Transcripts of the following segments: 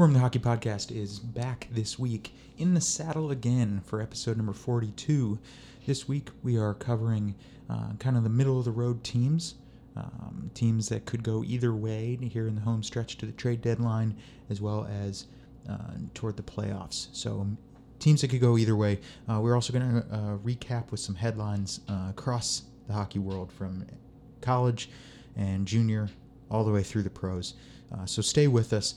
War Room the Hockey Podcast is back this week in the saddle again for episode number 42. This week we are covering uh, kind of the middle of the road teams, um, teams that could go either way here in the home stretch to the trade deadline, as well as uh, toward the playoffs. So, um, teams that could go either way. Uh, we're also going to uh, recap with some headlines uh, across the hockey world from college and junior all the way through the pros. Uh, so, stay with us.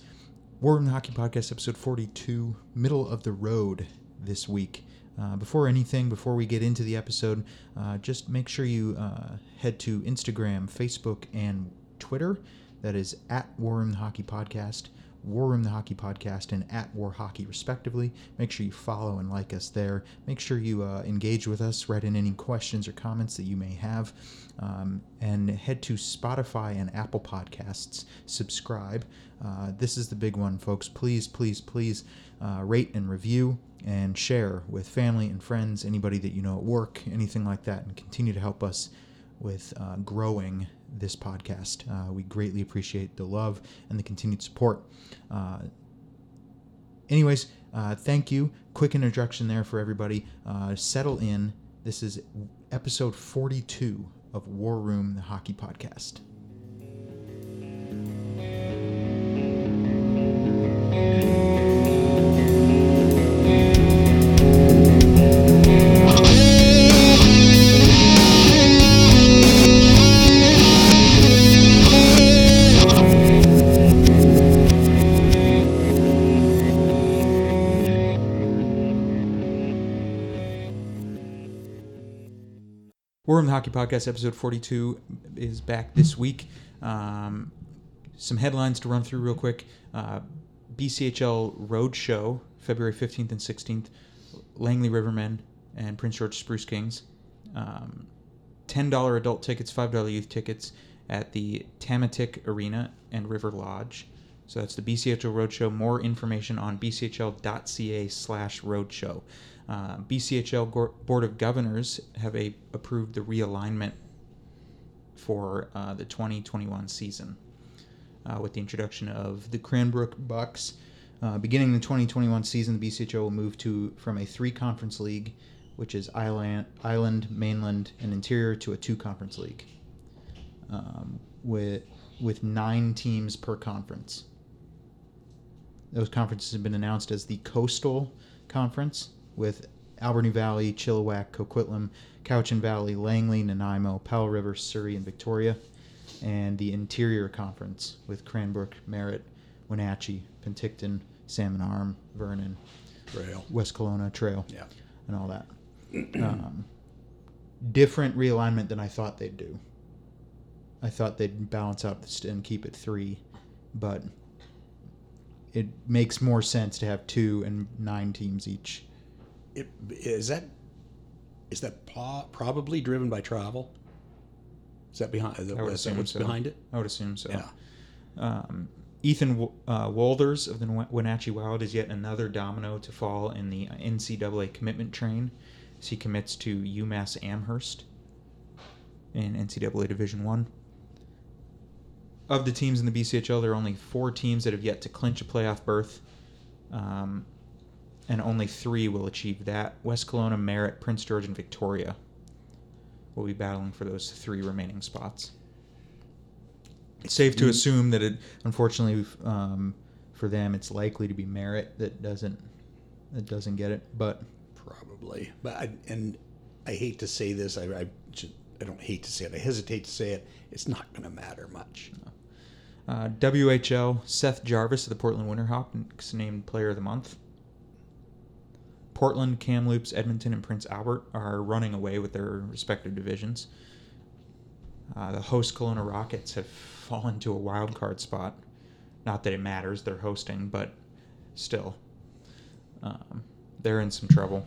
War Room Hockey Podcast, episode 42, middle of the road this week. Uh, before anything, before we get into the episode, uh, just make sure you uh, head to Instagram, Facebook, and Twitter. That is at War Room Hockey Podcast, War Room the Hockey Podcast, and at War Hockey, respectively. Make sure you follow and like us there. Make sure you uh, engage with us, write in any questions or comments that you may have, um, and head to Spotify and Apple Podcasts. Subscribe. Uh, this is the big one, folks. Please, please, please uh, rate and review and share with family and friends, anybody that you know at work, anything like that, and continue to help us with uh, growing this podcast. Uh, we greatly appreciate the love and the continued support. Uh, anyways, uh, thank you. Quick introduction there for everybody. Uh, settle in. This is episode 42 of War Room, the hockey podcast. The Hockey Podcast, episode 42, is back this week. Um, some headlines to run through real quick. Uh, BCHL Road Show, February 15th and 16th. Langley Rivermen and Prince George Spruce Kings. Um, $10 adult tickets, $5 youth tickets at the Tamatic Arena and River Lodge. So that's the BCHL Roadshow. More information on bchl.ca slash roadshow. Uh, BCHL Board of Governors have a, approved the realignment for uh, the 2021 season uh, with the introduction of the Cranbrook Bucks. Uh, beginning the 2021 season, the BCHL will move to from a three-conference league, which is island, island, mainland, and interior, to a two-conference league, um, with with nine teams per conference. Those conferences have been announced as the Coastal Conference, with Alberni Valley, Chilliwack, Coquitlam, Cowichan Valley, Langley, Nanaimo, Powell River, Surrey, and Victoria, and the Interior Conference with Cranbrook, Merritt, Wenatchee, Penticton, Salmon Arm, Vernon, Rail. West Kelowna Trail, Yeah. and all that. um, different realignment than I thought they'd do. I thought they'd balance out and keep it three, but it makes more sense to have two and nine teams each. It, is that is that po- probably driven by travel? Is that behind? Is that, I would is that what's so. behind it? I would assume so. Yeah. Um, Ethan Wo- uh, Wolders of the Wen- Wenatchee Wild is yet another domino to fall in the NCAA commitment train as he commits to UMass Amherst in NCAA Division One. Of the teams in the BCHL, there are only four teams that have yet to clinch a playoff berth, um, and only three will achieve that. West Kelowna, Merritt, Prince George, and Victoria will be battling for those three remaining spots. It's safe to Mm. assume that it, unfortunately, um, for them, it's likely to be Merritt that doesn't that doesn't get it. But Probably, but I, and I hate to say this. I I, should, I don't hate to say it. I hesitate to say it. It's not going to matter much. uh, WHL Seth Jarvis of the Portland Winterhawks named Player of the Month. Portland, Kamloops, Edmonton, and Prince Albert are running away with their respective divisions. Uh, the host Kelowna Rockets have fallen to a wild card spot. Not that it matters; they're hosting, but still, um, they're in some trouble.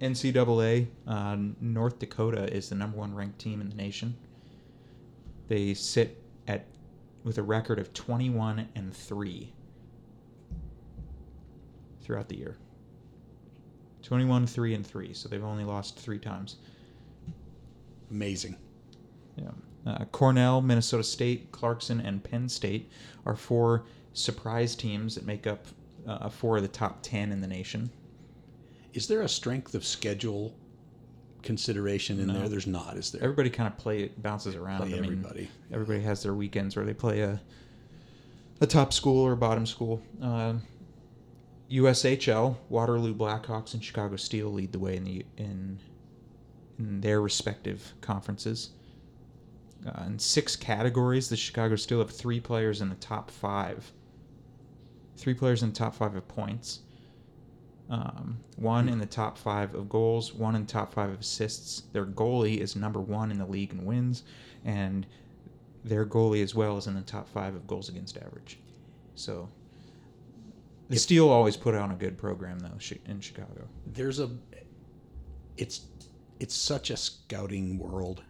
NCAA, uh, North Dakota is the number one ranked team in the nation. They sit at with a record of 21 and 3 throughout the year. 21 3 and 3, so they've only lost 3 times. Amazing. Yeah. Uh, Cornell, Minnesota State, Clarkson, and Penn State are four surprise teams that make up uh, four of the top 10 in the nation. Is there a strength of schedule consideration in No. there? There's not, is there? Everybody kind of play it bounces around. Play I mean, everybody. everybody has their weekends where they play a a top school or a bottom school. Uh, USHL, Waterloo Blackhawks and Chicago Steel lead the way in the in in their respective conferences. Uh, in six categories, the Chicago Steel have three players in the top five. Three players in the top five of points. Um, one in the top five of goals, one in the top five of assists. Their goalie is number one in the league in wins, and their goalie as well is in the top five of goals against average. So the Steel always put on a good program though in Chicago. There's a. It's, it's such a scouting world.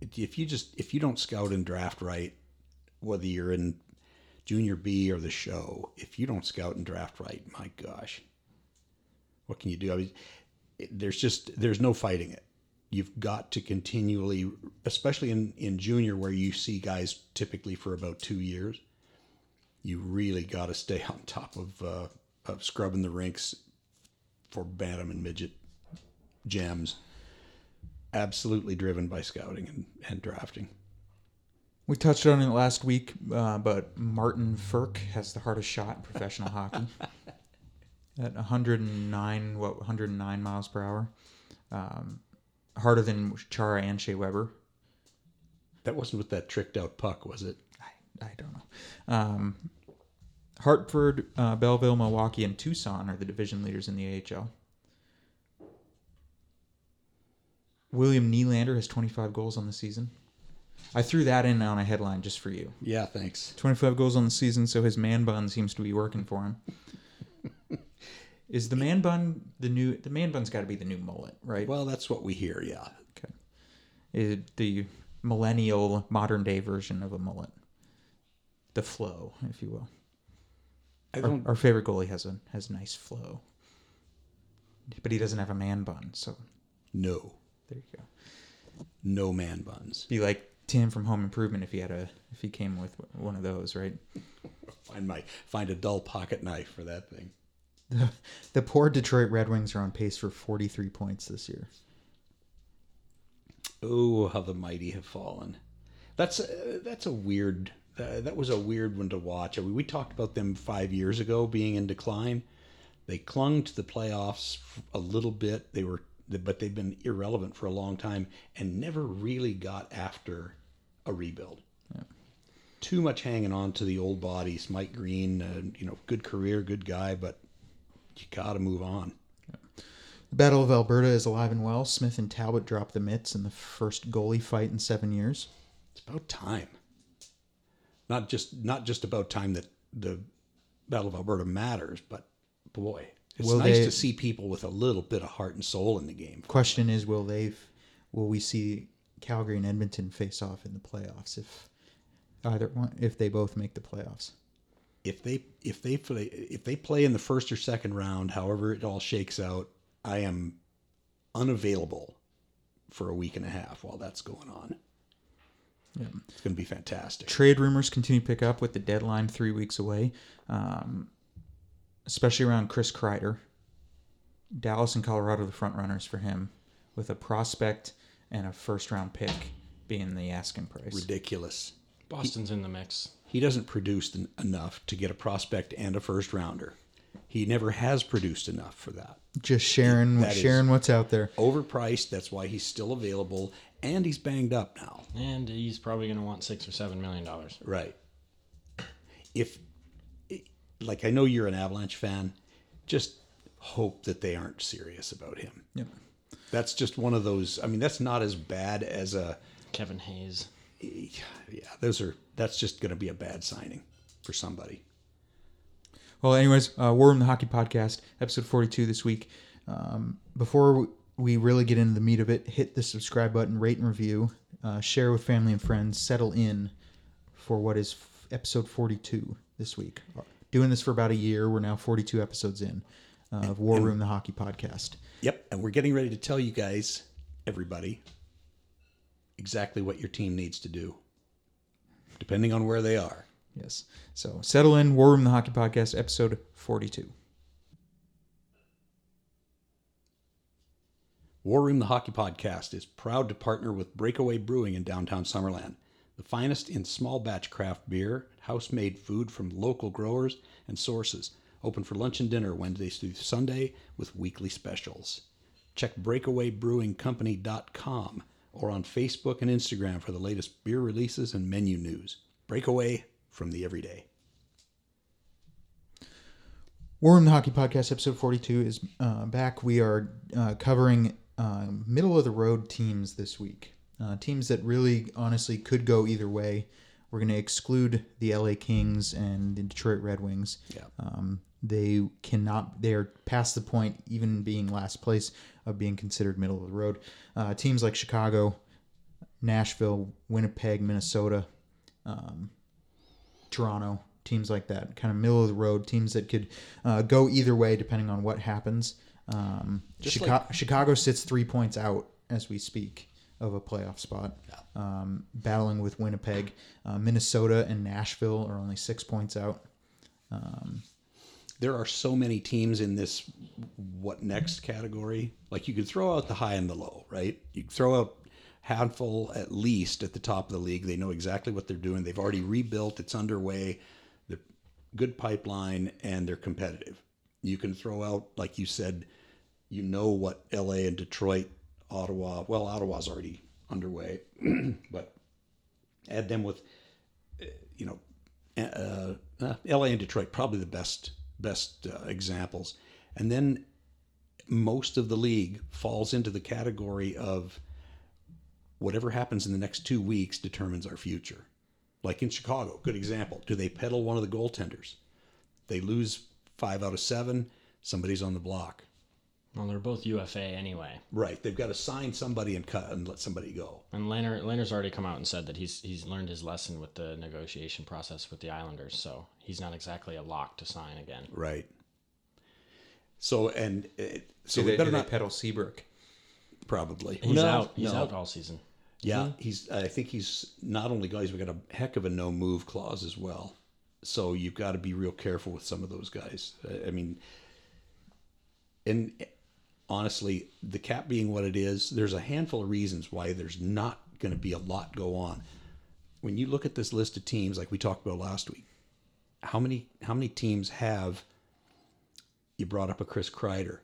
If you just if you don't scout and draft right, whether you're in junior B or the show, if you don't scout and draft right, my gosh, what can you do? I mean, there's just there's no fighting it. You've got to continually, especially in in junior where you see guys typically for about two years. You really got to stay on top of uh, of scrubbing the rinks for bantam and midget gems. Absolutely driven by scouting and, and drafting. We touched on it last week, uh, but Martin Frk has the hardest shot in professional hockey at 109, what 109 miles per hour, um, harder than Chara and Shea Weber. That wasn't with that tricked out puck, was it? I, I don't know. Um, Hartford, uh, Belleville, Milwaukee, and Tucson are the division leaders in the AHL. William Nylander has 25 goals on the season. I threw that in on a headline just for you. Yeah, thanks. 25 goals on the season, so his man bun seems to be working for him. Is the man bun the new? The man bun's got to be the new mullet, right? Well, that's what we hear. Yeah, Okay. Is it the millennial modern day version of a mullet? The flow, if you will. I Our, don't. our favorite goalie has a has nice flow, but he doesn't have a man bun. So No, there you go. no man buns. Be like Tim from Home Improvement if he had a if he came with one of those, right? Find my find a dull pocket knife for that thing. The, the poor Detroit Red Wings are on pace for 43 points this year. Oh, how the mighty have fallen. That's uh, that's a weird. Uh, that was a weird one to watch. I mean, we talked about them five years ago being in decline. They clung to the playoffs a little bit. They were, but they've been irrelevant for a long time and never really got after a rebuild. Too much hanging on to the old bodies. Mike Green, uh, you know, good career, good guy, but you got to move on. The Battle of Alberta is alive and well. Smith and Talbot dropped the mitts in the first goalie fight in seven years. It's about time. Not just not just about time that the Battle of Alberta matters, but boy, it's Will nice they- to see people with a little bit of heart and soul in the game. Question is, will they? Will we see Calgary and Edmonton face off in the playoffs if either one, if they both make the playoffs? If they if they play if they play in the first or second round, however it all shakes out, I am unavailable for a week and a half while that's going on. Yeah. It's going to be fantastic. Trade rumors continue to pick up with the deadline three weeks away, um, especially around Chris Kreider. Dallas and Colorado, the front runners for him, with a prospect and a first round pick being the asking price. Ridiculous. Boston's in the mix. He doesn't produce enough to get a prospect and a first rounder. He never has produced enough for that. Just sharing, That is- sharing what's out there. overpriced. That's why he's still available, and he's banged up now. And he's probably going to want six or seven million dollars. Right. If, like, I know you're an Avalanche fan, just hope that they aren't serious about him. Yep. That's just one of those. I mean, that's not as bad as a. Kevin Hayes. Yeah, those are. That's just going to be a bad signing for somebody. Well, anyways, uh, War Room the Hockey Podcast, episode 42 this week. Um, before we really get into the meat of it, hit the subscribe button, rate and review, uh, share with family and friends, settle in for what is f- episode 42 this week. Doing this for about a year. We're now 42 episodes in uh, of War Room the Hockey Podcast. Yep, and we're getting ready to tell you guys, everybody, exactly what your team needs to do, depending on where they are. Yes. So settle in. War Room the Hockey Podcast, episode 42. War Room the Hockey Podcast is proud to partner with Breakaway Brewing in downtown Summerland, the finest in small batch craft beer, house made food from local growers and sources. Open for lunch and dinner Wednesdays through Sunday with weekly specials. Check breakawaybrewingcompany.com or on Facebook and Instagram for the latest beer releases and menu news. Breakaway from the everyday. War Room the Hockey Podcast, episode 42 is uh, back. We are uh, covering uh, middle of the road teams this week. Uh, teams that really, honestly, could go either way. We're going to exclude the LA Kings and the Detroit Red Wings. Yeah. Um, they cannot, they're past the point, even being last place, of being considered middle of the road. Uh, teams like Chicago, Nashville, Winnipeg, Minnesota, um, Toronto, teams like that, kind of middle of the road, teams that could uh, go either way depending on what happens. Um, Just Chicago, Chicago sits three points out as we speak of a playoff spot, um, battling with Winnipeg. Uh, Minnesota and Nashville are only six points out. There are so many teams in this what next category. Like you could throw out the high and the low, right? You throw out handful at least at the top of the league. They know exactly what they're doing. They've already rebuilt. It's underway. They're good pipeline and they're competitive. You can throw out, like you said, you know what LA and Detroit, Ottawa. Well, Ottawa's already underway, but add them with you know, uh, uh, LA and Detroit probably the best best uh, examples, and then most of the league falls into the category of whatever happens in the next two weeks determines our future. Like in Chicago, good example. Do they peddle one of the goaltenders? They lose five out of seven. Somebody's on the block. Well, they're both UFA anyway. Right. They've got to sign somebody and cut and let somebody go. And Lehner, Lehner's already come out and said that he's he's learned his lesson with the negotiation process with the Islanders, so he's not exactly a lock to sign again. Right. So and it, so Do we they, better do not pedal Seabrook? probably. He's No, out. He's no. out all season. Yeah, mm-hmm. he's. I think he's not only guys. We got a heck of a no move clause as well. So you've got to be real careful with some of those guys. I- I mean, and honestly, the cap being what it is, there's a handful of reasons why there's not going to be a lot go on. When you look at this list of teams, like we talked about last week, how many how many teams have? You brought up a Chris Kreider.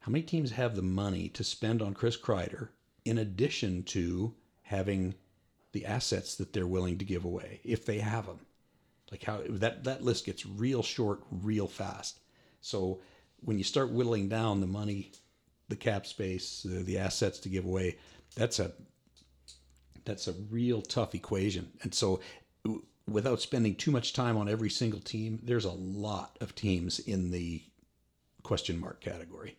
How many teams have the money to spend on Chris Kreider in addition to having the assets that they're willing to give away if they have them? Like how that that list gets real short real fast. So when you start whittling down the money, the cap space, the, the assets to give away, that's a that's a real tough equation. And so w- without spending too much time on every single team, there's a lot of teams in the question mark category.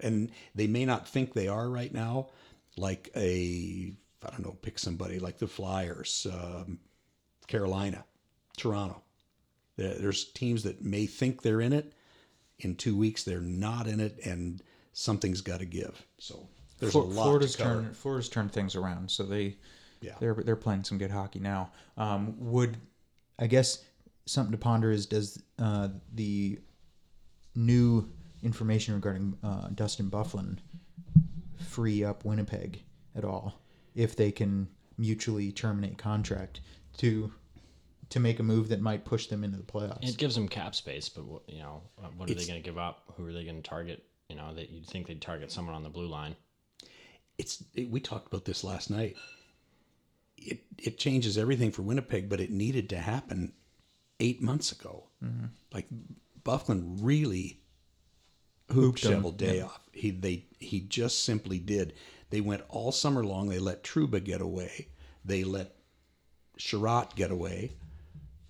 And they may not think they are right now, like a, I don't know, pick somebody like the Flyers, um, Carolina, Toronto. There's teams that may think they're in it. In two weeks, they're not in it, and something's got to give. So there's Flo- a lot Florida's to cover. turned Florida's turned things around, so they Yeah. they're they're playing some good hockey now. Um, would I guess something to ponder is does uh, the new information regarding uh, Dustin Byfuglien free up Winnipeg at all if they can mutually terminate contract to to make a move that might push them into the playoffs? It gives them cap space, but what, you know, uh, what are It's- they going to give up? Who are they going to target? You know, that you'd think they'd target someone on the blue line. it's it, we talked about this last night. It it changes everything for Winnipeg, but it needed to happen eight months ago. Mm-hmm. Like Byfuglien really hooped Hooped him, Cheveldayoff. He they he just simply did. They went all summer long. They let Trouba get away. They let Chiarot get away.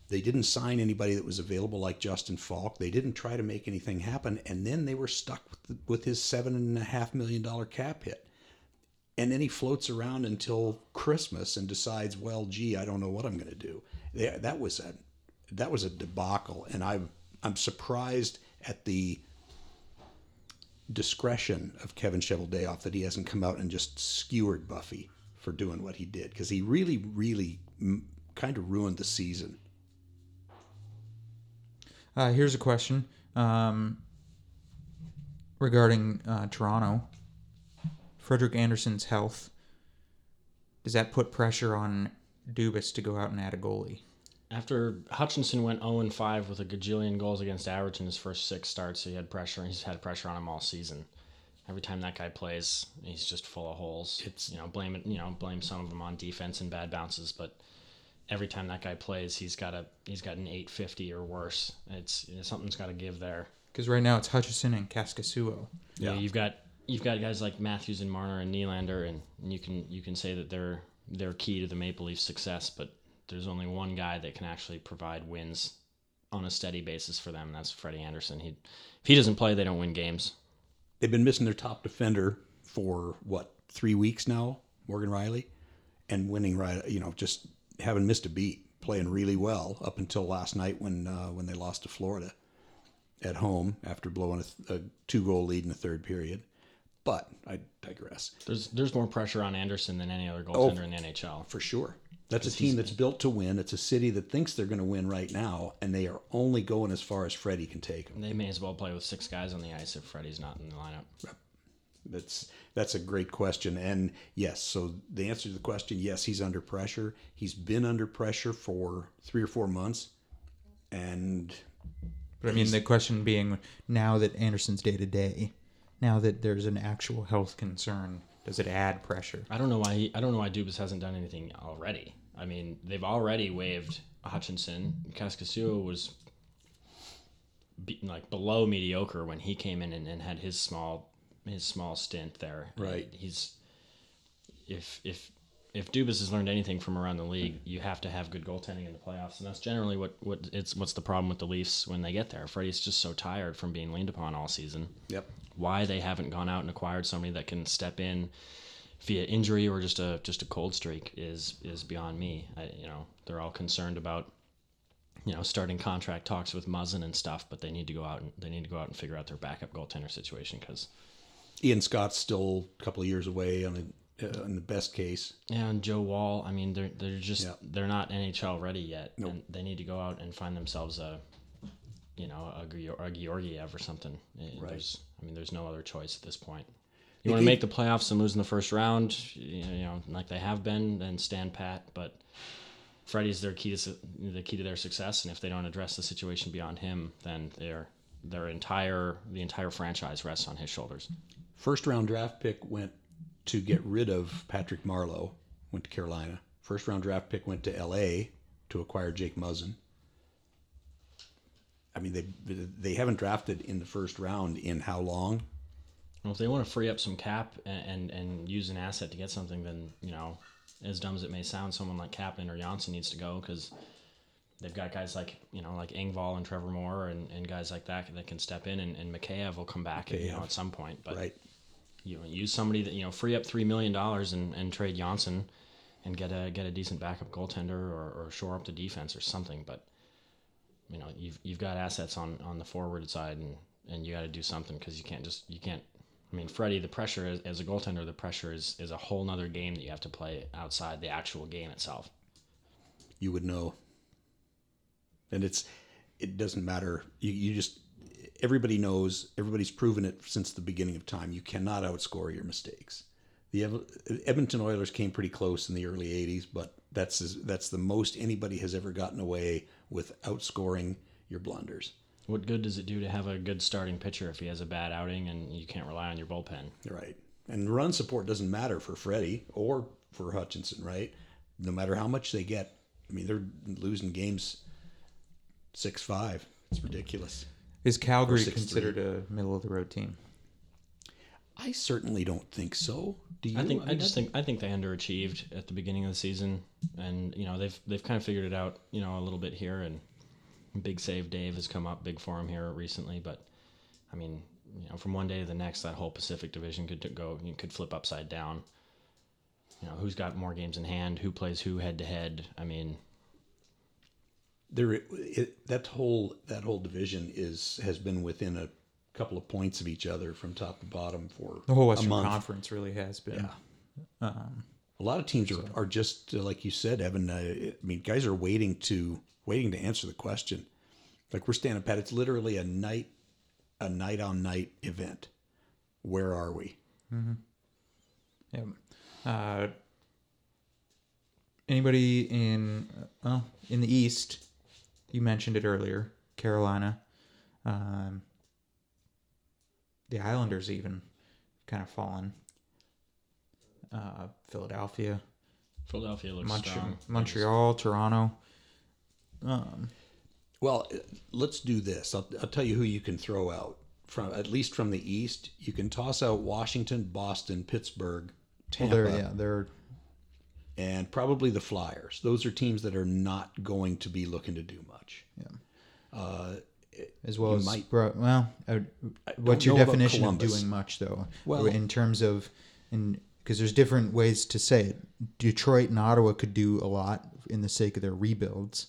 They didn't sign anybody that was available like Justin Faulk. They didn't try to make anything happen, and then they were stuck with, the, with his seven and a half million dollar cap hit and then he floats around until Christmas and decides, well, gee, I don't know what I'm going to do. That that was a that was a debacle, and I I'm surprised at the discretion of Kevin Cheveldayoff that he hasn't come out and just skewered Buffy for doing what he did because he really, really mm, kind of ruined the season. Uh, here's a question um, regarding uh, Toronto. Frederik Andersen's health. Does that put pressure on Dubas to go out and add a goalie? After Hutchinson went 0 5 with a gajillion goals against average in his first six starts, he had pressure. He's had pressure on him all season. Every time that guy plays, he's just full of holes. It's you know blame it you know blame some of them on defense and bad bounces, but every time that guy plays, he's got a he's got an 850 or worse. It's you know, something's got to give there. Because right now it's Hutchinson and Kaskisuo. Yeah, you've got you've got guys like Matthews and Marner and Nylander, and, and you can you can say that they're they're key to the Maple Leafs' success, but there's only one guy that can actually provide wins on a steady basis for them. And that's Freddie Andersen. He if he doesn't play, they don't win games. They've been missing their top defender for what three weeks now, Morgan Rielly, and winning right. You know, just haven't missed a beat, playing really well up until last night when uh, when they lost to Florida at home after blowing a, a two goal lead in the third period. But I digress. There's there's more pressure on Andersen than any other goaltender in the NHL. For sure. That's a team that's built to win. It's a city that thinks they're going to win right now, and they are only going as far as Freddie can take them. They may as well play with six guys on the ice if Freddie's not in the lineup. That's that's a great question, and yes. So the answer to the question, yes, he's under pressure. He's been under pressure for three or four months, and But I mean, the question being now that Andersen's day to day, now that there's an actual health concern, does it add pressure? I don't know why he, I don't know why Dubas hasn't done anything already. I mean, they've already waived Hutchinson. Kaskisuo was be, like below mediocre when he came in and, and had his small his small stint there. Uh, right. He's if if if Dubas has learned anything from around the league, mm-hmm. you have to have good goaltending in the playoffs, and that's generally what, what it's what's the problem with the Leafs when they get there. Freddie's just so tired from being leaned upon all season. yep, Why they haven't gone out and acquired somebody that can step in via injury or just a just a cold streak is is beyond me. I, you know, they're all concerned about you know starting contract talks with Muzzin and stuff, but they need to go out and they need to go out and figure out their backup goaltender situation because Ian Scott's still a couple of years away on the uh, in the best case. yeah, and Joe Woll. I mean, they're they're just Yeah. they're not NHL ready yet, Nope. and they need to go out and find themselves a you know a, a Georgiev or something. Eh, Right. There's, I mean, there's no other choice at this point. You want to make the playoffs and lose in the first round, you know, like they have been, then stand pat. But Freddie's their key to the key to their success, and if they don't address the situation beyond him, then their their entire the entire franchise rests on his shoulders. First round draft pick went to get rid of Patrick Marleau, went to Carolina. First round draft pick went to L.A. to acquire Jake Muzzin. I mean, they they haven't drafted in the first round in how long? Well, if they want to free up some cap and, and, and use an asset to get something, then you know, as dumb as it may sound, someone like Kapanen or Johnsson needs to go because they've got guys like you know like Engvall and Trevor Moore and, and guys like that that can step in, and, and Mikheyev will come back you know at some point. But Right. You know, use somebody that you know free up three million dollars and, and trade Johnsson and get a get a decent backup goaltender or, or shore up the defense or something. But you know you've you've got assets on, on the forward side and, and you got to do something because you can't just you can't. I mean, Freddie, the pressure as, as a goaltender, the pressure is, is a whole nother game that you have to play outside the actual game itself. you would know. And it's it doesn't matter. You, you just everybody knows. Everybody's proven it since the beginning of time. You cannot outscore your mistakes. The Edmonton Oilers came pretty close in the early '80s, but that's that's the most anybody has ever gotten away with outscoring your blunders. What good does it do to have a good starting pitcher if he has a bad outing and you can't rely on your bullpen? Right. And run support doesn't matter for Freddie or for Hutchinson, right? No matter how much they get. I mean, they're losing games 6 5. It's ridiculous. Is Calgary considered a middle of the road team? I certainly don't think so. Do you? I think I mean, just think I think they underachieved at the beginning of the season, and you know they've they've kind of figured it out, you know, a little bit here. And big save Dave has come up big for him here recently, but I mean, you know, from one day to the next, that whole Pacific Division could go you could flip upside down. You know, who's got more games in hand? Who plays who head to head? I mean, there it, that whole that whole division is has been within a couple of points of each other from top to bottom for The whole Western. Conference really has been. Um, A lot of teams are, are just uh, like you said, Evan. Uh, I mean, guys are waiting to waiting to answer the question. Like we're standing pat. It's literally a night, a night on night event. Where are we? Yeah. Uh, anybody in uh, well in the East? You mentioned it earlier. Carolina, um, the Islanders even kind of fallen. Uh, Philadelphia, Philadelphia looks Montre- strong. Montreal, Toronto. Um, Well, uh, let's do this. I'll, I'll tell you who you can throw out from at least from the East. You can toss out Washington, Boston, Pittsburgh, well, Tampa, they're yeah, they're and probably the Flyers. Those are teams that are not going to be looking to do much. Yeah. Uh, as well as might- bro- well. Uh, Would- what's your definition of doing much though? Well- in terms of in because there's different ways to say it. Detroit and Ottawa could do a lot in the sake of their rebuilds.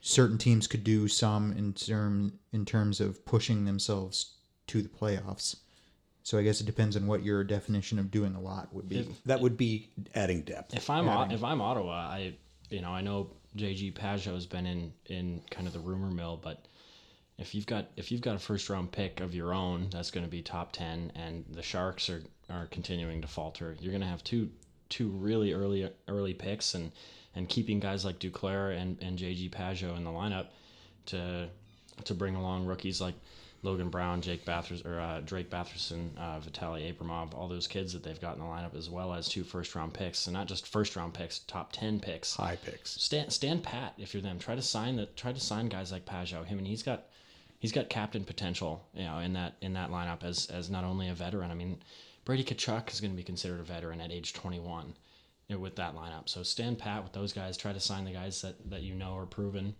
Certain teams could do some in term in terms of pushing themselves to the playoffs. So I guess it depends on what your definition of doing a lot would be. That would be adding depth. If I'm Yeah, I if I'm Ottawa, I you know I know JG Pageau has been in in kind of the rumor mill, but if you've got if you've got a first round pick of your own that's going to be top ten, and the Sharks are are continuing to falter, you're going to have two two really early early picks, and and keeping guys like Duclair and and JG Pageau in the lineup to to bring along rookies like Logan Brown, Jake Bathurst, or uh, Drake Batherson, uh, Vitaly Abramov, all those kids that they've got in the lineup, as well as two first round picks, and not just first round picks, top ten picks. High picks. Stand stand pat if you're them. Try to sign the try to sign guys like Pageau. Him and he's got he's got captain potential, you know, in that in that lineup as as not only a veteran. I mean, Brady Tkachuk is going to be considered a veteran at age 21 you know, with that lineup. So stand pat with those guys. Try to sign the guys that that you know are proven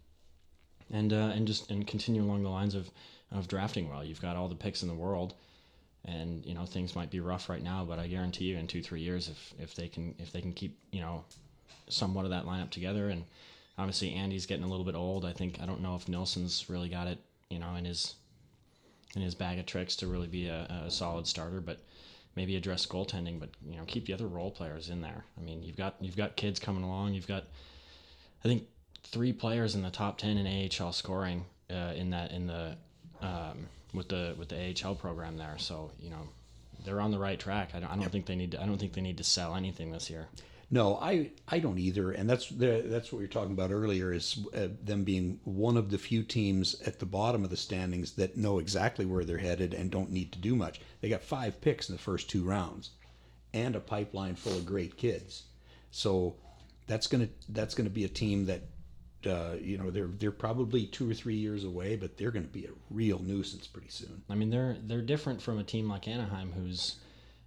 and uh, and just and continue along the lines of of drafting well. You've got all the picks in the world, and you know things might be rough right now, but I guarantee you in two three years if if they can if they can keep you know somewhat of that lineup together, and obviously Andy's getting a little bit old. I think I don't know if Nilsson's really got it you know in his in his bag of tricks to really be a, a solid starter, but maybe address goaltending, but you know keep the other role players in there. I mean you've got you've got kids coming along. You've got I think three players in the top ten in AHL scoring uh, in that in the um, with the with the AHL program there. So you know they're on the right track. I don't, I don't think they need to, I don't think they need to sell anything this year. No, I I don't either, and that's the, that's what we were talking about earlier is uh, them being one of the few teams at the bottom of the standings that know exactly where they're headed and don't need to do much. They got five picks in the first two rounds, and a pipeline full of great kids. So that's gonna that's gonna be a team that uh, you know they're they're probably two or three years away, but they're gonna be a real nuisance pretty soon. I mean they're they're different from a team like Anaheim, who's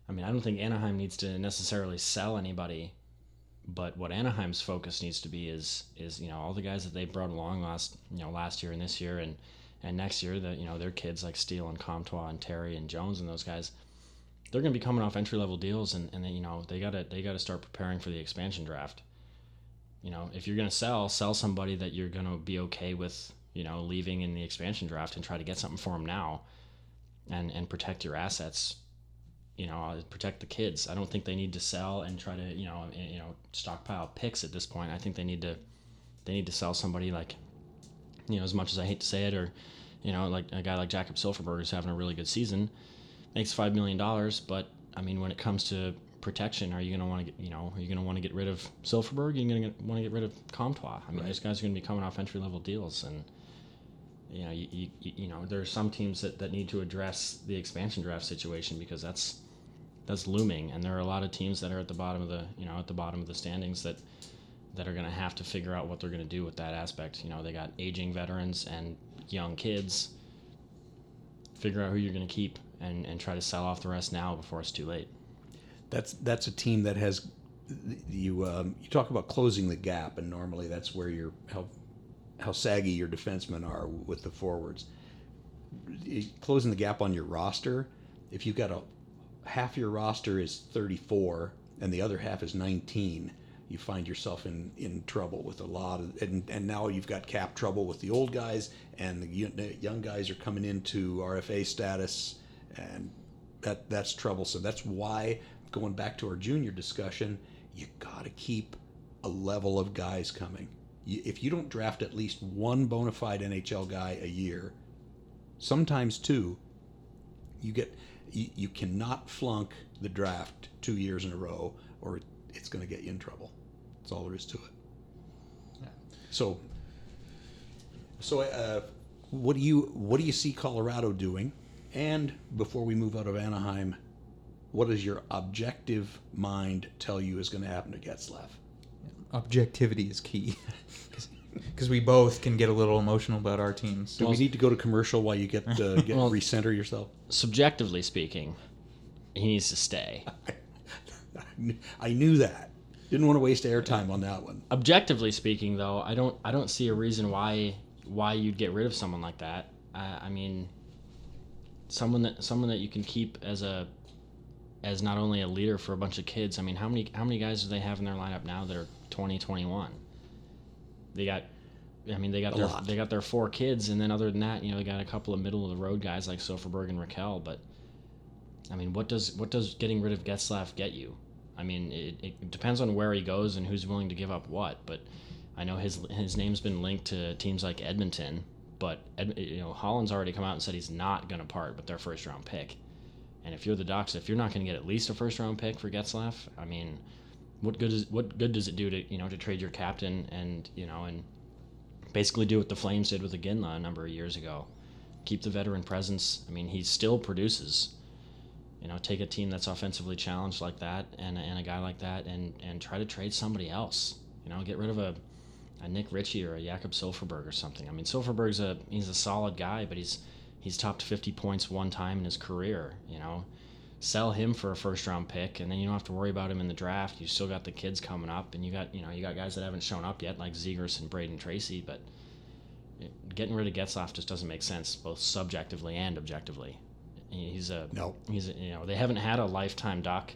I mean I don't think Anaheim needs to necessarily sell anybody. But what Anaheim's focus needs to be is is you know all the guys that they brought along last you know last year and this year and and next year that you know their kids like Steel and Comtois and Terry and Jones and those guys they're going to be coming off entry level deals and and they, you know they got to they got to start preparing for the expansion draft. You know, if you're going to sell, sell somebody that you're going to be okay with, you know, leaving in the expansion draft and try to get something for them now and and protect your assets. You know, uh, protect the kids. I don't think they need to sell and try to, you know, you know, stockpile picks at this point. I think they need to they need to sell somebody like you know, as much as I hate to say it, or you know, like a guy like Jakob Silfverberg is having a really good season, makes five million dollars. But I mean, when it comes to protection, are you going to want to get, you know, are you going to want to get rid of Silfverberg? Are you going to want to get rid of Comtois? I mean, those guys are going to be coming off entry level deals, and you know, you, you, you know, there are some teams that, that need to address the expansion draft situation because that's that's looming, and there are a lot of teams that are at the bottom of the, you know, at the bottom of the standings that that are going to have to figure out what they're going to do with that aspect. You know, they got aging veterans and young kids. Figure out who you're going to keep and, and try to sell off the rest now before it's too late. That's that's a team that has you um, you talk about closing the gap, and normally that's where your how how saggy your defensemen are with the forwards. Closing the gap on your roster, if you've got a half your roster is 34 and the other half is 19, you find yourself in, in trouble with a lot of and, and now you've got cap trouble with the old guys and the young guys are coming into RFA status and that that's troublesome. That's why going back to our junior discussion, you got to keep a level of guys coming. You, if you don't draft at least one bona fide NHL guy a year, sometimes two, you get you, you cannot flunk the draft two years in a row, or it's going to get you in trouble. That's all there is to it. Yeah. So, so uh, what do you what do you see Colorado doing? And before we move out of Anaheim, what does your objective mind tell you is going to happen to Getzlaf? Objectivity is key. Because we both can get a little emotional about our teams. Do we need to go to commercial while you get uh, get Well- recenter yourself? Subjectively speaking, he needs to stay. I knew- I knew that. Didn't want to waste airtime on that one. Objectively speaking, though, I don't I don't see a reason why why you'd get rid of someone like that. I, I mean, someone that someone that you can keep as a as not only a leader for a bunch of kids. I mean, how many how many guys do they have in their lineup now that are 20, 21? They got I mean, they got A their lot. they got their four kids, and then other than that, you know, they got a couple of middle of the road guys like Silfverberg and Rakell. But I mean, what does what does getting rid of Getzlaf get you? I mean, it, it depends on where he goes and who's willing to give up what. But I know his his name's been linked to teams like Edmonton, but you know Holland's already come out and said he's not going to part with their first round pick. And if you're the Ducks, if you're not going to get at least a first round pick for Getzlaf, I mean, what good is what good does it do to you know to trade your captain and you know and basically do what the Flames did with Iginla a number of years ago, keep the veteran presence. I mean, he still produces. You know, take a team that's offensively challenged like that and, and a guy like that and, and try to trade somebody else. You know, get rid of a, a Nick Ritchie or a Jakob Silfverberg or something. I mean, Silfverberg's a he's a solid guy, but he's he's topped 50 points one time in his career. You know, sell him for a first round pick, and then you don't have to worry about him in the draft. You still got the kids coming up, and you got you know you got guys that haven't shown up yet like Zegras and Brayden Tracey, but getting rid of Getzlaf just doesn't make sense, both subjectively and objectively. He's a No. He's a, you know they haven't had a lifetime duck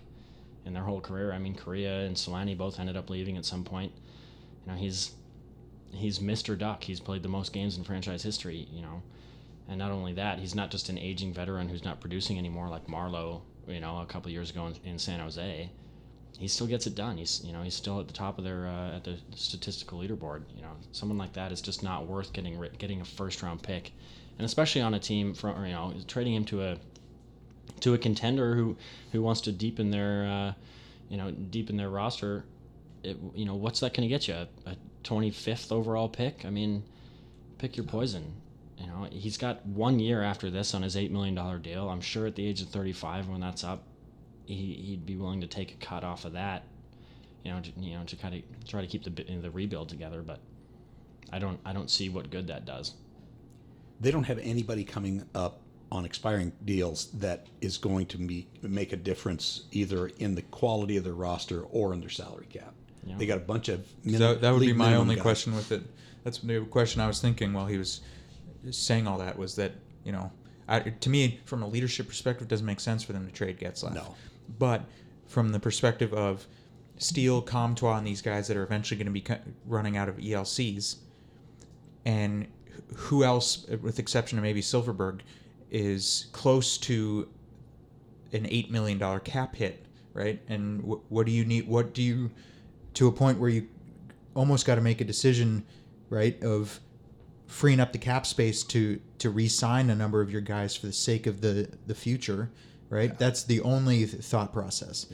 in their whole career. I mean, Kariya and Selanne both ended up leaving at some point. You know, he's he's Mr. Duck. He's played the most games in franchise history. You know, and not only that, he's not just an aging veteran who's not producing anymore like Marleau. You know, a couple years ago in, in San Jose, he still gets it done. He's you know he's still at the top of their uh, at the statistical leaderboard. You know, someone like that is just not worth getting getting a first round pick, and especially on a team from you know trading him to a to a contender who who wants to deepen their uh, you know deepen their roster. It, you know, what's that going to get you? A, a 25th overall pick? I mean, pick your poison. You know, he's got one year after this on his eight million dollar deal. I'm sure at the age of 35, when that's up, he, he'd be willing to take a cut off of that. You know, to, you know, to kind of try to keep the the rebuild together. But I don't I don't see what good that does. They don't have anybody coming up on expiring deals that is going to be, make a difference either in the quality of their roster or in their salary cap. Yeah. They got a bunch of So that, that would be my only guys. question with it. That's the question I was thinking while he was saying all that was that you know, I, to me, from a leadership perspective, it doesn't make sense for them to trade Getzlaf. No. But from the perspective of Steel, Comtois, and these guys that are eventually going to be running out of ELCs, and who else, with exception of maybe Silfverberg, is close to an eight million dollar cap hit, right? And wh- what do you need? What do you to a point where you almost got to make a decision, right? Of freeing up the cap space to to re-sign a number of your guys for the sake of the the future, right? That's the only th- thought process.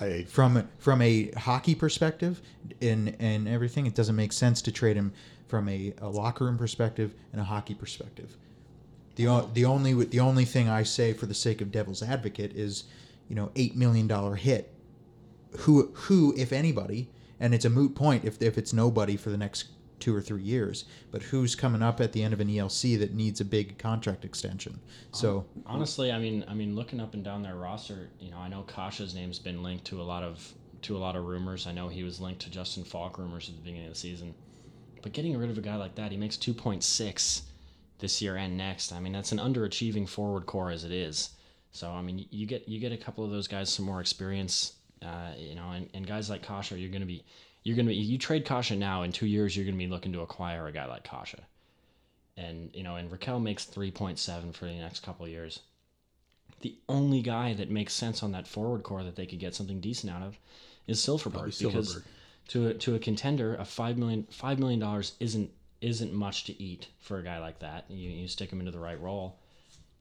I From from a hockey perspective and and everything, it doesn't make sense to trade him from a, a locker room perspective and a hockey perspective. The, o- the only the only thing I say for the sake of devil's advocate is, you know, eight million dollar hit. Who who if anybody, and it's a moot point if if it's nobody for the next two or three years. But who's coming up at the end of an ELC that needs a big contract extension? So Honestly, I mean, I mean, looking up and down their roster, you know, I know Kase's name's been linked to a lot of to a lot of rumors. I know he was linked to Justin Faulk rumors at the beginning of the season. But getting rid of a guy like that, he makes two point six this year and next. I mean, that's an underachieving forward core as it is. So I mean, you get you get a couple of those guys some more experience, uh, you know, and, and guys like Kase, you're gonna be you're gonna be you trade Kase now in two years, you're gonna be looking to acquire a guy like Kase and you know, and Rakell makes three point seven for the next couple of years. the only guy that makes sense on that forward core that they could get something decent out of is Silfverberg Probably because Silfverberg. to a, to a contender, a five million five million dollars isn't isn't much to eat for a guy like that. You you stick him into the right role.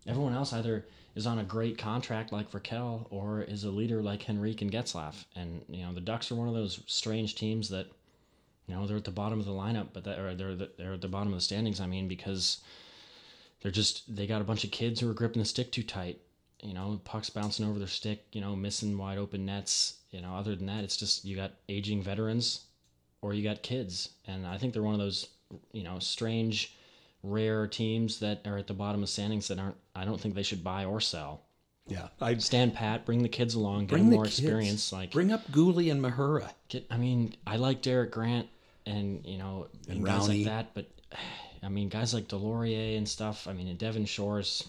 Everyone else either is on a great contract like Rakell or is a leader like Henrique and Getzlaf. And you know the Ducks are one of those strange teams that you know they're at the bottom of the lineup, but they're they're at the bottom of the standings. I mean because they're just they got a bunch of kids who are gripping the stick too tight. You know, pucks bouncing over their stick. You know, missing wide open nets. You know, other than that, it's just you got aging veterans, or you got kids, and I think they're one of those you know strange, rare teams that are at the bottom of standings that aren't. I don't think they should buy or sell. Yeah, I Stand pat, bring the kids along, get bring them the more kids. experience. Like bring up Guhle and Mahura. get i mean i like derek grant and you know and, guys like that but i mean guys like Deslauriers and stuff i mean and devin shores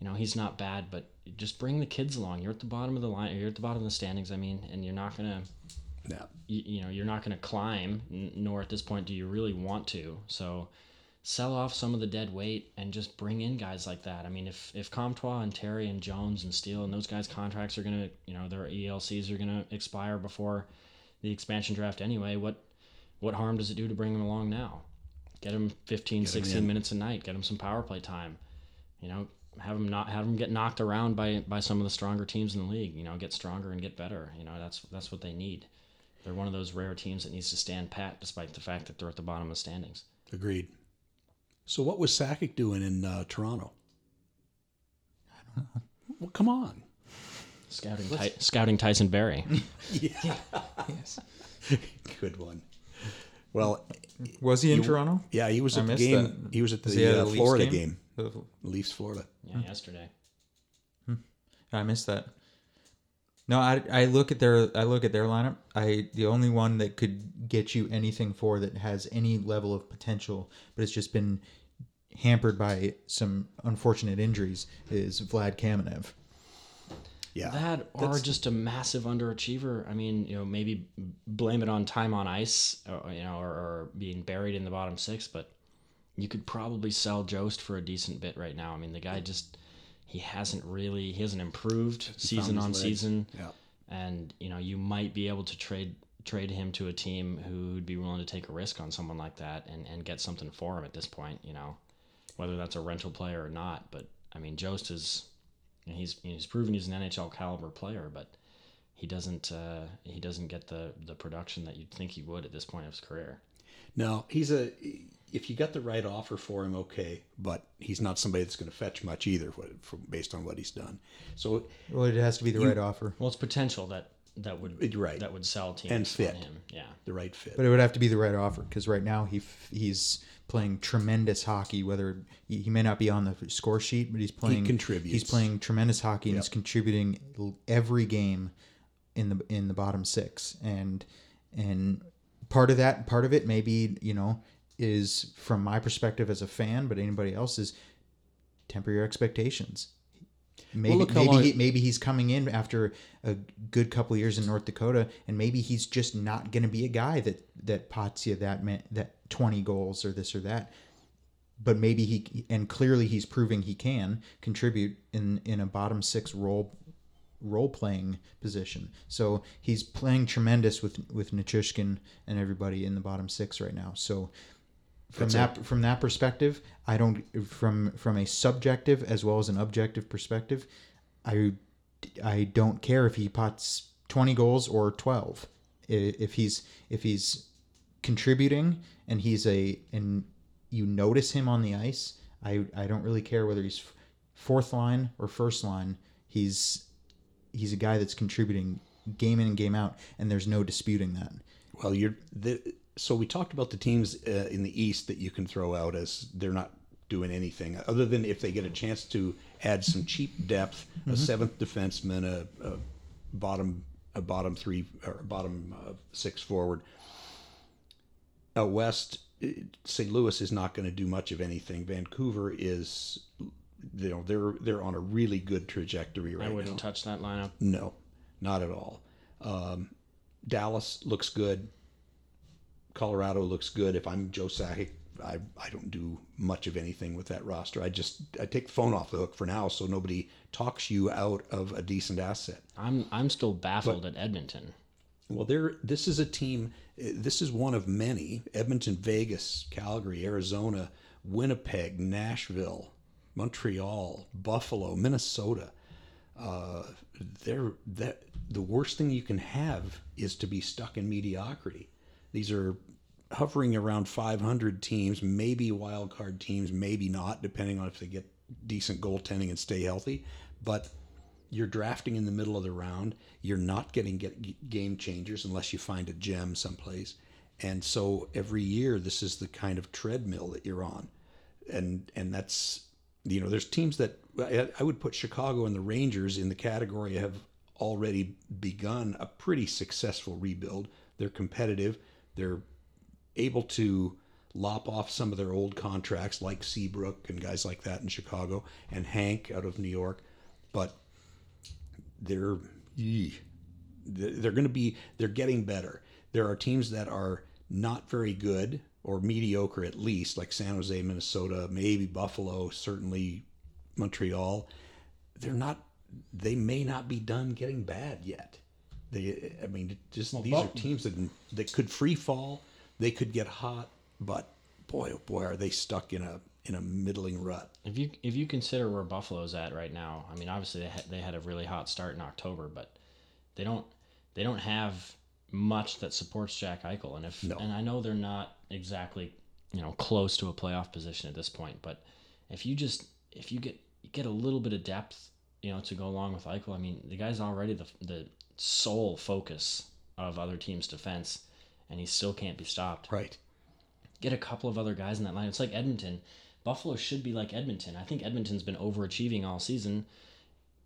you know he's not bad but just bring the kids along you're at the bottom of the line you're at the bottom of the standings i mean and you're not gonna Yeah, you, you know you're not gonna climb n- nor at this point do you really want to so sell off some of the dead weight and just bring in guys like that. I mean, if if Comtois and Terry and Jones and Steel and those guys' contracts are gonna, you know, their ELCs are gonna expire before the expansion draft anyway. What what harm does it do to bring them along now? Get them 15, 16 in. minutes a night. Get them some power play time. You know, have them not have them get knocked around by by some of the stronger teams in the league. You know, get stronger and get better. You know, that's that's what they need. They're one of those rare teams that needs to stand pat despite the fact that they're at the bottom of the standings. agreed. So what was Sakic doing in uh, Toronto? I don't know. Well, come on. Scouting, Ty- scouting Tyson Barrie. yeah. Yes. Good one. Well, Was he in Toronto? yeah, he was I at the missed game. that. He was at Was he the at a uh, Leafs Florida game? game. Leafs, Florida. Yeah, yesterday. I missed that. No, I, I look at their I look at their lineup. I the only one that could get you anything for that has any level of potential, but it's just been hampered by some unfortunate injuries is Vlad Kamenev. Yeah, That or just a massive underachiever. I mean, you know, maybe blame it on time on ice, or, you know, or, or being buried in the bottom six. But you could probably sell Jost for a decent bit right now. I mean, the guy just he hasn't really he hasn't improved season on legs. season. yeah. and you know you might be able to trade trade him to a team who would be willing to take a risk on someone like that and, and get something for him at this point you know whether that's a rental player or not but i mean jost is he's he's proven he's an nhl caliber player but he doesn't uh, he doesn't get the the production that you'd think he would at this point of his career No, he's a. If you got the right offer for him, okay, but he's not somebody that's going to fetch much either, what, from, based on what he's done. So Well, it has to be the right offer, well it's potential that that would right. that would sell teams And fit. him yeah the right fit. but it would have to be the right offer because right now he he's playing tremendous hockey. Whether he, he may not be on the score sheet, but he's playing contributes. He's playing tremendous hockey and Yep. he's contributing every game in the in the bottom six and and part of that part of it maybe you know is from my perspective as a fan but anybody else is temper your expectations maybe look maybe he, maybe he's coming in after a good couple of years in North Dakota and maybe he's just not going to be a guy that that pots you that that 20 goals or this or that but maybe he and clearly he's proving he can contribute in in a bottom six role role playing position. So he's playing tremendous with with Nichushkin and everybody in the bottom six right now. So from that from that perspective, I don't from from a subjective as well as an objective perspective, I I don't care if he pots 20 goals or 12. If he's if he's contributing and he's a and you notice him on the ice, I I don't really care whether he's fourth line or first line. He's he's a guy that's contributing game in and game out, and there's no disputing that. Well, you're the, so we talked about the teams uh, in the East that you can throw out as they're not doing anything other than if they get a chance to add some cheap depth, a seventh defenseman, a, a bottom a bottom three or bottom uh, six forward. Out west, uh, St. Louis is not going to do much of anything. Vancouver is, you know, they're they're on a really good trajectory right now. i wouldn't now. touch that lineup No, not at all. Um, Dallas looks good. Colorado looks good. If I'm Joe Sakic, I I don't do much of anything with that roster. I just I take the phone off the hook for now, so nobody talks you out of a decent asset. I'm I'm still baffled at Edmonton. Well, there. This is a team. This is one of many: Edmonton, Vegas, Calgary, Arizona, Winnipeg, Nashville, Montreal, Buffalo, Minnesota. Uh, they're that the worst thing you can have is to be stuck in mediocrity. These are hovering around 500 teams, maybe wild card teams, maybe not, depending on if they get decent goaltending and stay healthy. But you're drafting in the middle of the round. You're not getting get game changers unless you find a gem someplace. And so every year, this is the kind of treadmill that you're on, and and that's you know there's teams that I, I would put Chicago and the Rangers in the category have already begun a pretty successful rebuild. They're competitive. They're able to lop off some of their old contracts like Seabrook and guys like that in Chicago and Hank out of New York, but they're they're going to be they're getting better. There are teams that are not very good or mediocre at least, like San Jose, Minnesota, maybe Buffalo, certainly Montreal. They're not. They may not be done getting bad yet. They, I mean, just these are teams that that could free fall. They could get hot, but boy, oh boy, are they stuck in a in a middling rut. If you if you consider where Buffalo's at right now, I mean, obviously they had, they had a really hot start in October, but they don't they don't have much that supports Jack Eichel, and if No. and I know they're not exactly you know close to a playoff position at this point, but if you just if you get you get a little bit of depth, you know, to go along with Eichel, I mean, the guy's already the the sole focus of other teams' defense, and he still can't be stopped Right. get a couple of other guys in that line. It's like Edmonton. Buffalo should be like Edmonton. I think Edmonton's been overachieving all season.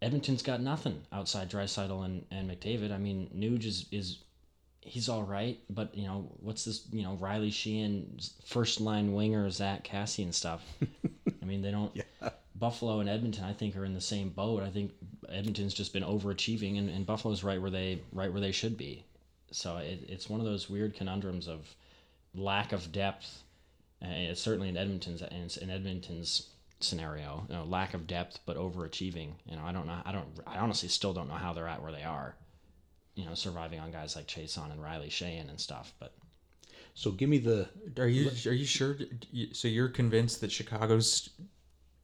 Edmonton's got nothing outside Draisaitl and, and McDavid. I mean, Nuge is, is he's all right, but you know what's this? You know Riley Sheahan, first line winger, Zack Kassian and stuff. I mean, they don't. yeah. Buffalo and Edmonton, I think, are in the same boat. I think Edmonton's just been overachieving, and, and Buffalo's right where they right where they should be. So it, it's one of those weird conundrums of lack of depth. Uh, it's certainly in Edmonton's in Edmonton's scenario, you know, lack of depth but overachieving. You know, I don't know. I don't. I honestly still don't know how they're at where they are. You know, surviving on guys like Chiasson and Riley Sheahan and stuff. But So give me the Are you are you sure? So you're convinced that Chicago's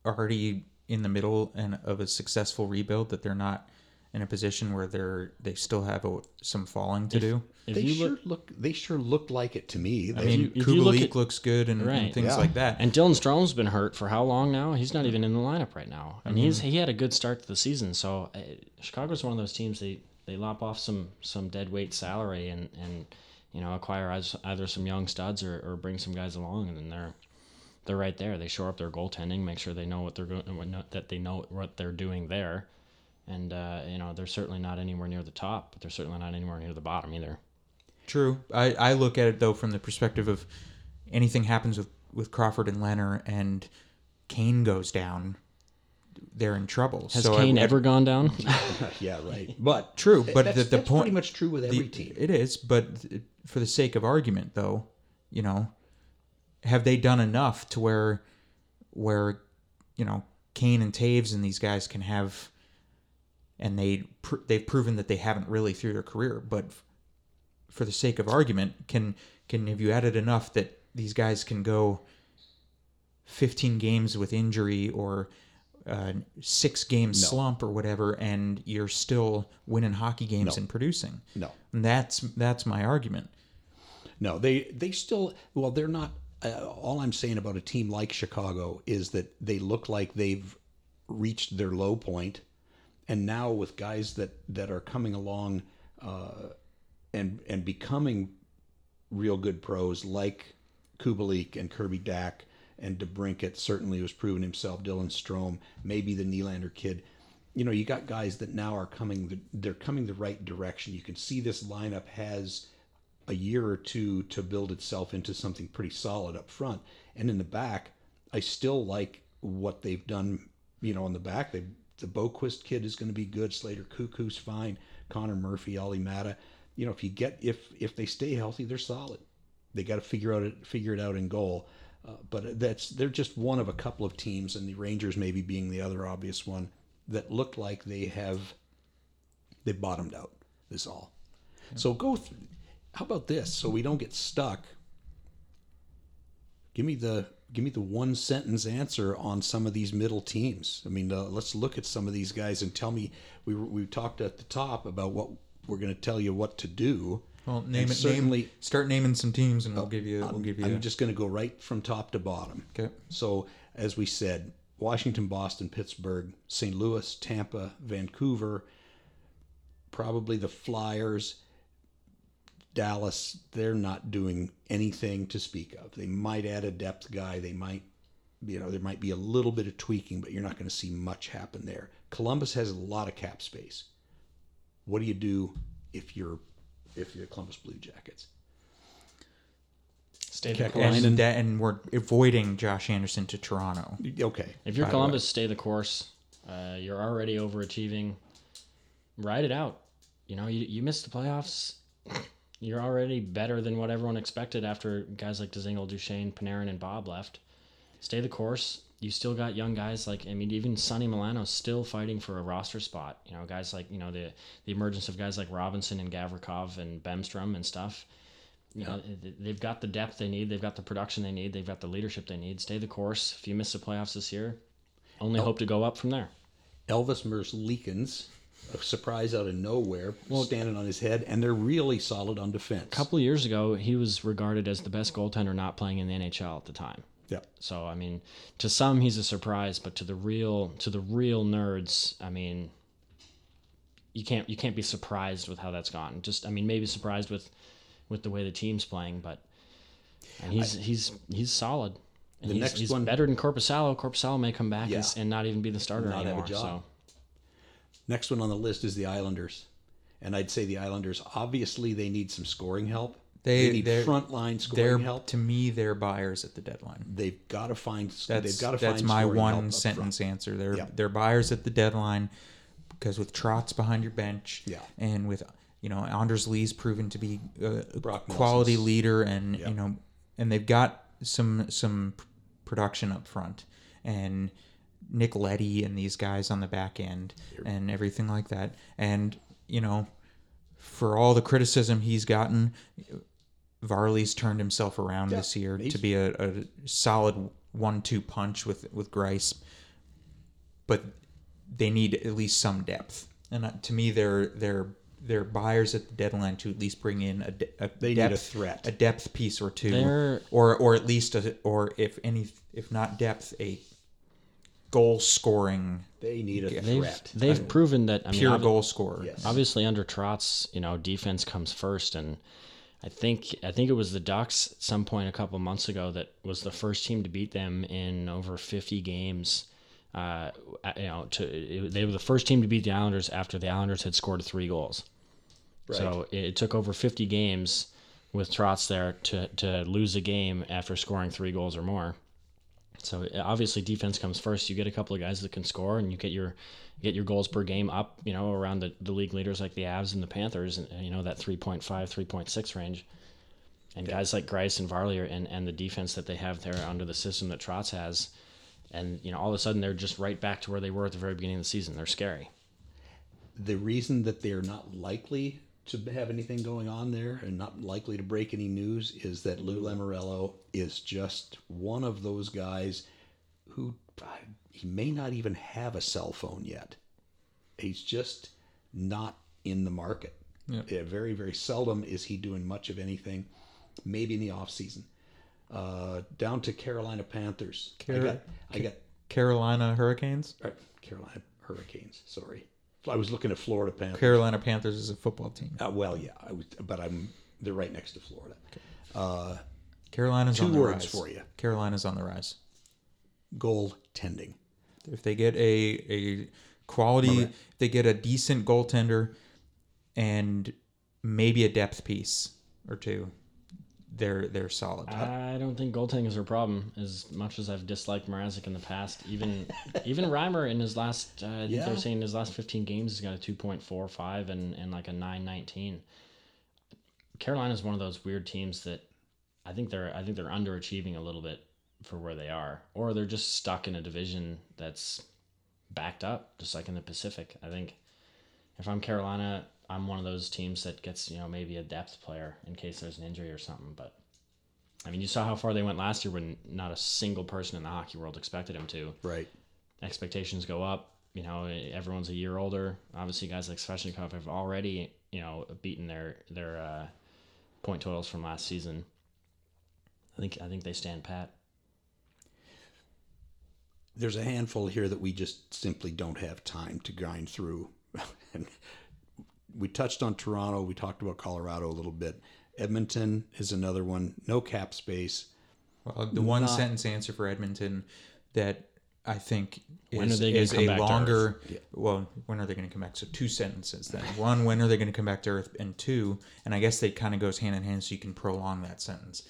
already in the middle and of a successful rebuild that they're not in a position where they're they still have a, some falling to do. if they you sure look, look, they sure looked like it to me. I They- mean, you- if look at- looks good and, and things Yeah. like that. and Dylan Strome's been hurt for how long now? He's not even in the lineup right now, and he's he had a good start to the season. So uh, Chicago's one of those teams they they lop off some some dead weight salary and and you know acquire either- either some young studs or, or bring some guys along, and then they're they're right there. They shore up their goaltending, make sure they know what they're going, that they know what they're doing there, and uh, you know they're certainly not anywhere near the top, but they're certainly not anywhere near the bottom either. True. I, I look at it though from the perspective of anything happens with, with Crawford and Lehner and Kane goes down, they're in trouble. Has so Kane I- ever gone down? yeah, right. But True, but that's, the, the that's point pretty much true with every the- team. It is, but for the sake of argument, though, you know, have they done enough to where, where, you know, Kane and Toews and these guys can have, and they pr- they've proven that they haven't really through their career, but f- for the sake of argument, can can have you added enough that these guys can go fifteen games with injury or uh, six game slump or whatever, and you're still winning hockey games No. and producing. No, And that's that's my argument. no, they they still well, they're not. Uh, all I'm saying about a team like Chicago is that they look like they've reached their low point, and now with guys that that are coming along, uh, and and becoming real good pros like Kubalik and Kirby Dack and DeBrincat certainly was proven himself. Dylan Strome, maybe the Nylander kid. You know, you got guys that now are coming. The, they're coming the right direction. You can see this lineup has a year or two to build itself into something pretty solid up front, and in the back, I still like what they've done. You know, on the back, they the Boqvist kid is going to be good. Slater Koekkoek's fine. Connor Murphy, Olli Maatta. You know, if you get if if they stay healthy, they're solid. They got to figure out it figure it out in goal. Uh, but that's they're just one of a couple of teams, and the Rangers maybe being the other obvious one that look like they have they bottomed out. This all. So go. Th- how about this? So we don't get stuck. Give me the give me the one sentence answer on some of these middle teams. I mean, uh, let's look at some of these guys and tell me. We we talked at the top about what we're going to tell you what to do. Well, name And it. certainly- Name, start naming some teams, and we'll give you. We'll give you. I'm just going to go right from top to bottom. okay. So, as we said, Washington, Boston, Pittsburgh, St. Louis, Tampa, Vancouver, probably the Flyers, Dallas, they're not doing anything to speak of. They might add a depth guy. They might, you know, there might be a little bit of tweaking, but you're not going to see much happen there. Columbus has a lot of cap space. What do you do if you're if you're Columbus Blue Jackets? Stay the course. And, that, and we're avoiding Josh Anderson to Toronto. Okay. If you're by the way. Columbus, stay the course. Uh, you're already overachieving. Ride it out. You know, you, you missed the playoffs. You're already better than what everyone expected after guys like Dzingel, Duchene, Panarin, and Bob left. Stay the course. You still got young guys like I mean, even Sonny Milano's still fighting for a roster spot. You know, guys like you know the the emergence of guys like Robinson and Gavrikov and Bemstrom and stuff. You know, they've got the depth they need. They've got the production they need. They've got the leadership they need. Stay the course. If you miss the playoffs this year, only hope to go up from there. Elvis Merzlikins, a surprise out of nowhere, standing on his head, and they're really solid on defense. A couple of years ago, he was regarded as the best goaltender not playing in the NHL at the time. yeah, So I mean, to some he's a surprise, but to the real to the real nerds, I mean, you can't you can't be surprised with how that's gone. Just I mean, maybe surprised with with the way the team's playing, but and he's he's he's solid. And The he's, next he's one- better than Korpisalo. Korpisalo may come back Yeah. and, and not even be the starter Not anymore. job. So Next one on the list is the Islanders, and I'd say the Islanders obviously they need some scoring help. They- need they're- frontline scoring help. to me, they're buyers at the deadline. They've got to find. That's they've got to that's find my one sentence answer. They're they're buyers at the deadline because with Trotz behind your bench, Yeah. and with you know Anders Lee's proven to be a quality leader, and Yeah. you know, and they've got some some production up front, and Nick Leddy and these guys on the back end, and everything like that, and you know, for all the criticism he's gotten. Varley's turned himself around this year he's- to be a, a solid one-two punch with with Greiss, but they need at least some depth. And uh, to me, they're they're they're buyers at the deadline to at least bring in a, de- a They need depth, a threat. a depth piece or 2 They're- or or at least a, or if any if not depth, a goal scoring They need a they've threat. they've proven that I mean, pure obvi- goal scorer. Yes. obviously under Trotz, you know, defense comes first, and I think I think it was the Ducks at some point a couple months ago that was the first team to beat them in over 50 games. Uh, you know, to it, they were the first team to beat the Islanders after the Islanders had scored three goals. Right. So it, it took over 50 games with Trotz there to to lose a game after scoring three goals or more. So uh, obviously defense comes first. You get a couple of guys that can score, and you get your get your goals per game up. You know, around the, the league leaders like the Avs and the Panthers, and you know that 3.5, 3.6 range. And guys like Greiss and Varley are, and and the defense that they have there under the system that Trotz has, and you know all of a sudden they're just right back to where they were at the very beginning of the season. They're scary. the reason that they're not likely to have anything going on there and not likely to break any news is that Lou Lamoriello is just one of those guys who he may not even have a cell phone yet. He's just not in the market. Yeah. Yeah, very, very seldom is he doing much of anything. Maybe in the off season. Uh, down to Carolina Panthers. I Car- got, I got Carolina Hurricanes. Carolina Hurricanes. Sorry, I was looking at Florida Panthers. Carolina Panthers is a football team. Uh, well, yeah, I was, but I'm they're right next to Florida. Uh, Carolina's two on the words rise. for you: Carolina's on the rise. goaltending. If they get a a quality, if they get a decent goaltender, and maybe a depth piece or two, they're they're solid. I don't think goaltending is their problem. As much as I've disliked Mrazek in the past, even even Reimer in his last, uh, I think Yeah. they're saying his last 15 games, he's got a 2.45 and and like a 919. Carolina is one of those weird teams that I think they're I think they're underachieving a little bit. for where they are, or they're just stuck in a division that's backed up, just like in the Pacific. I think if I'm Carolina, I'm one of those teams that gets you know maybe a depth player in case there's an injury or something. But I mean, you saw how far they went last year when not a single person in the hockey world expected him to. Right. Expectations go up. You know, everyone's a year older. Obviously, guys like Svechnikov have already you know beaten their their uh, point totals from last season. I think I think they stand pat. There's a handful here that we just simply don't have time to grind through. and we touched on Toronto. We talked about Colorado a little bit. Edmonton is another one. No cap space. Well, the one sentence answer for Edmonton that I think is, are they is come a back to longer. Well, when are they going to come back? So two sentences then. One, when are they going to come back to Earth? And two, and I guess they kind of goes hand in hand, so you can prolong that sentence.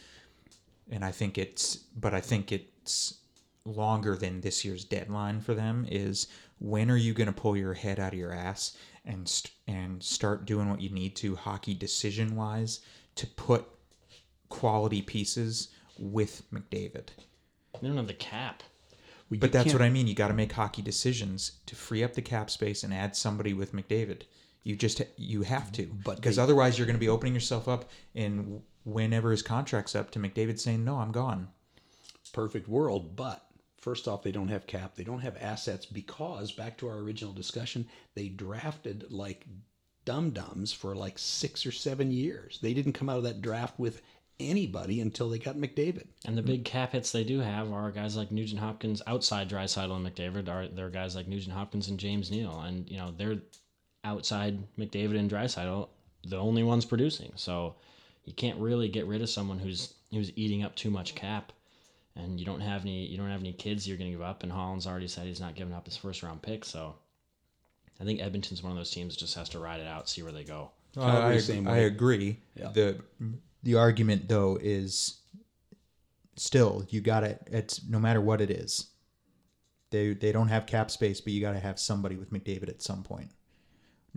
And I think it's, but I think it's longer than this year's deadline for them. Is when are you going to pull your head out of your ass and st- and start doing what you need to hockey decision wise to put quality pieces with McDavid. They don't have the cap. Well, But that's can't- what I mean. You got to make hockey decisions to free up the cap space and add somebody with McDavid. You just you have to, But because they- otherwise you're going to be opening yourself up. And whenever his contract's up, to McDavid saying, "No, I'm gone." perfect world, but first off, they don't have cap. They don't have assets because back to our original discussion, they drafted like dum dums for like six or seven years. They didn't come out of that draft with anybody until they got McDavid. And the big cap hits they do have are guys like Nugent Hopkins outside Draisaitl and McDavid. Are they're guys like Nugent Hopkins and James Neal, and you know they're outside McDavid and Draisaitl, the only ones producing. So you can't really get rid of someone who's who's eating up too much cap, and you don't have any you don't have any kids you're going to give up. And Holland's already said he's not giving up his first round pick. So I think Edmonton's one of those teams that just has to ride it out, see where they go. Calgary, I, same I agree. Yeah. The the argument though is still you got to it's no matter what it is. They they don't have cap space, but you got to have somebody with McDavid at some point.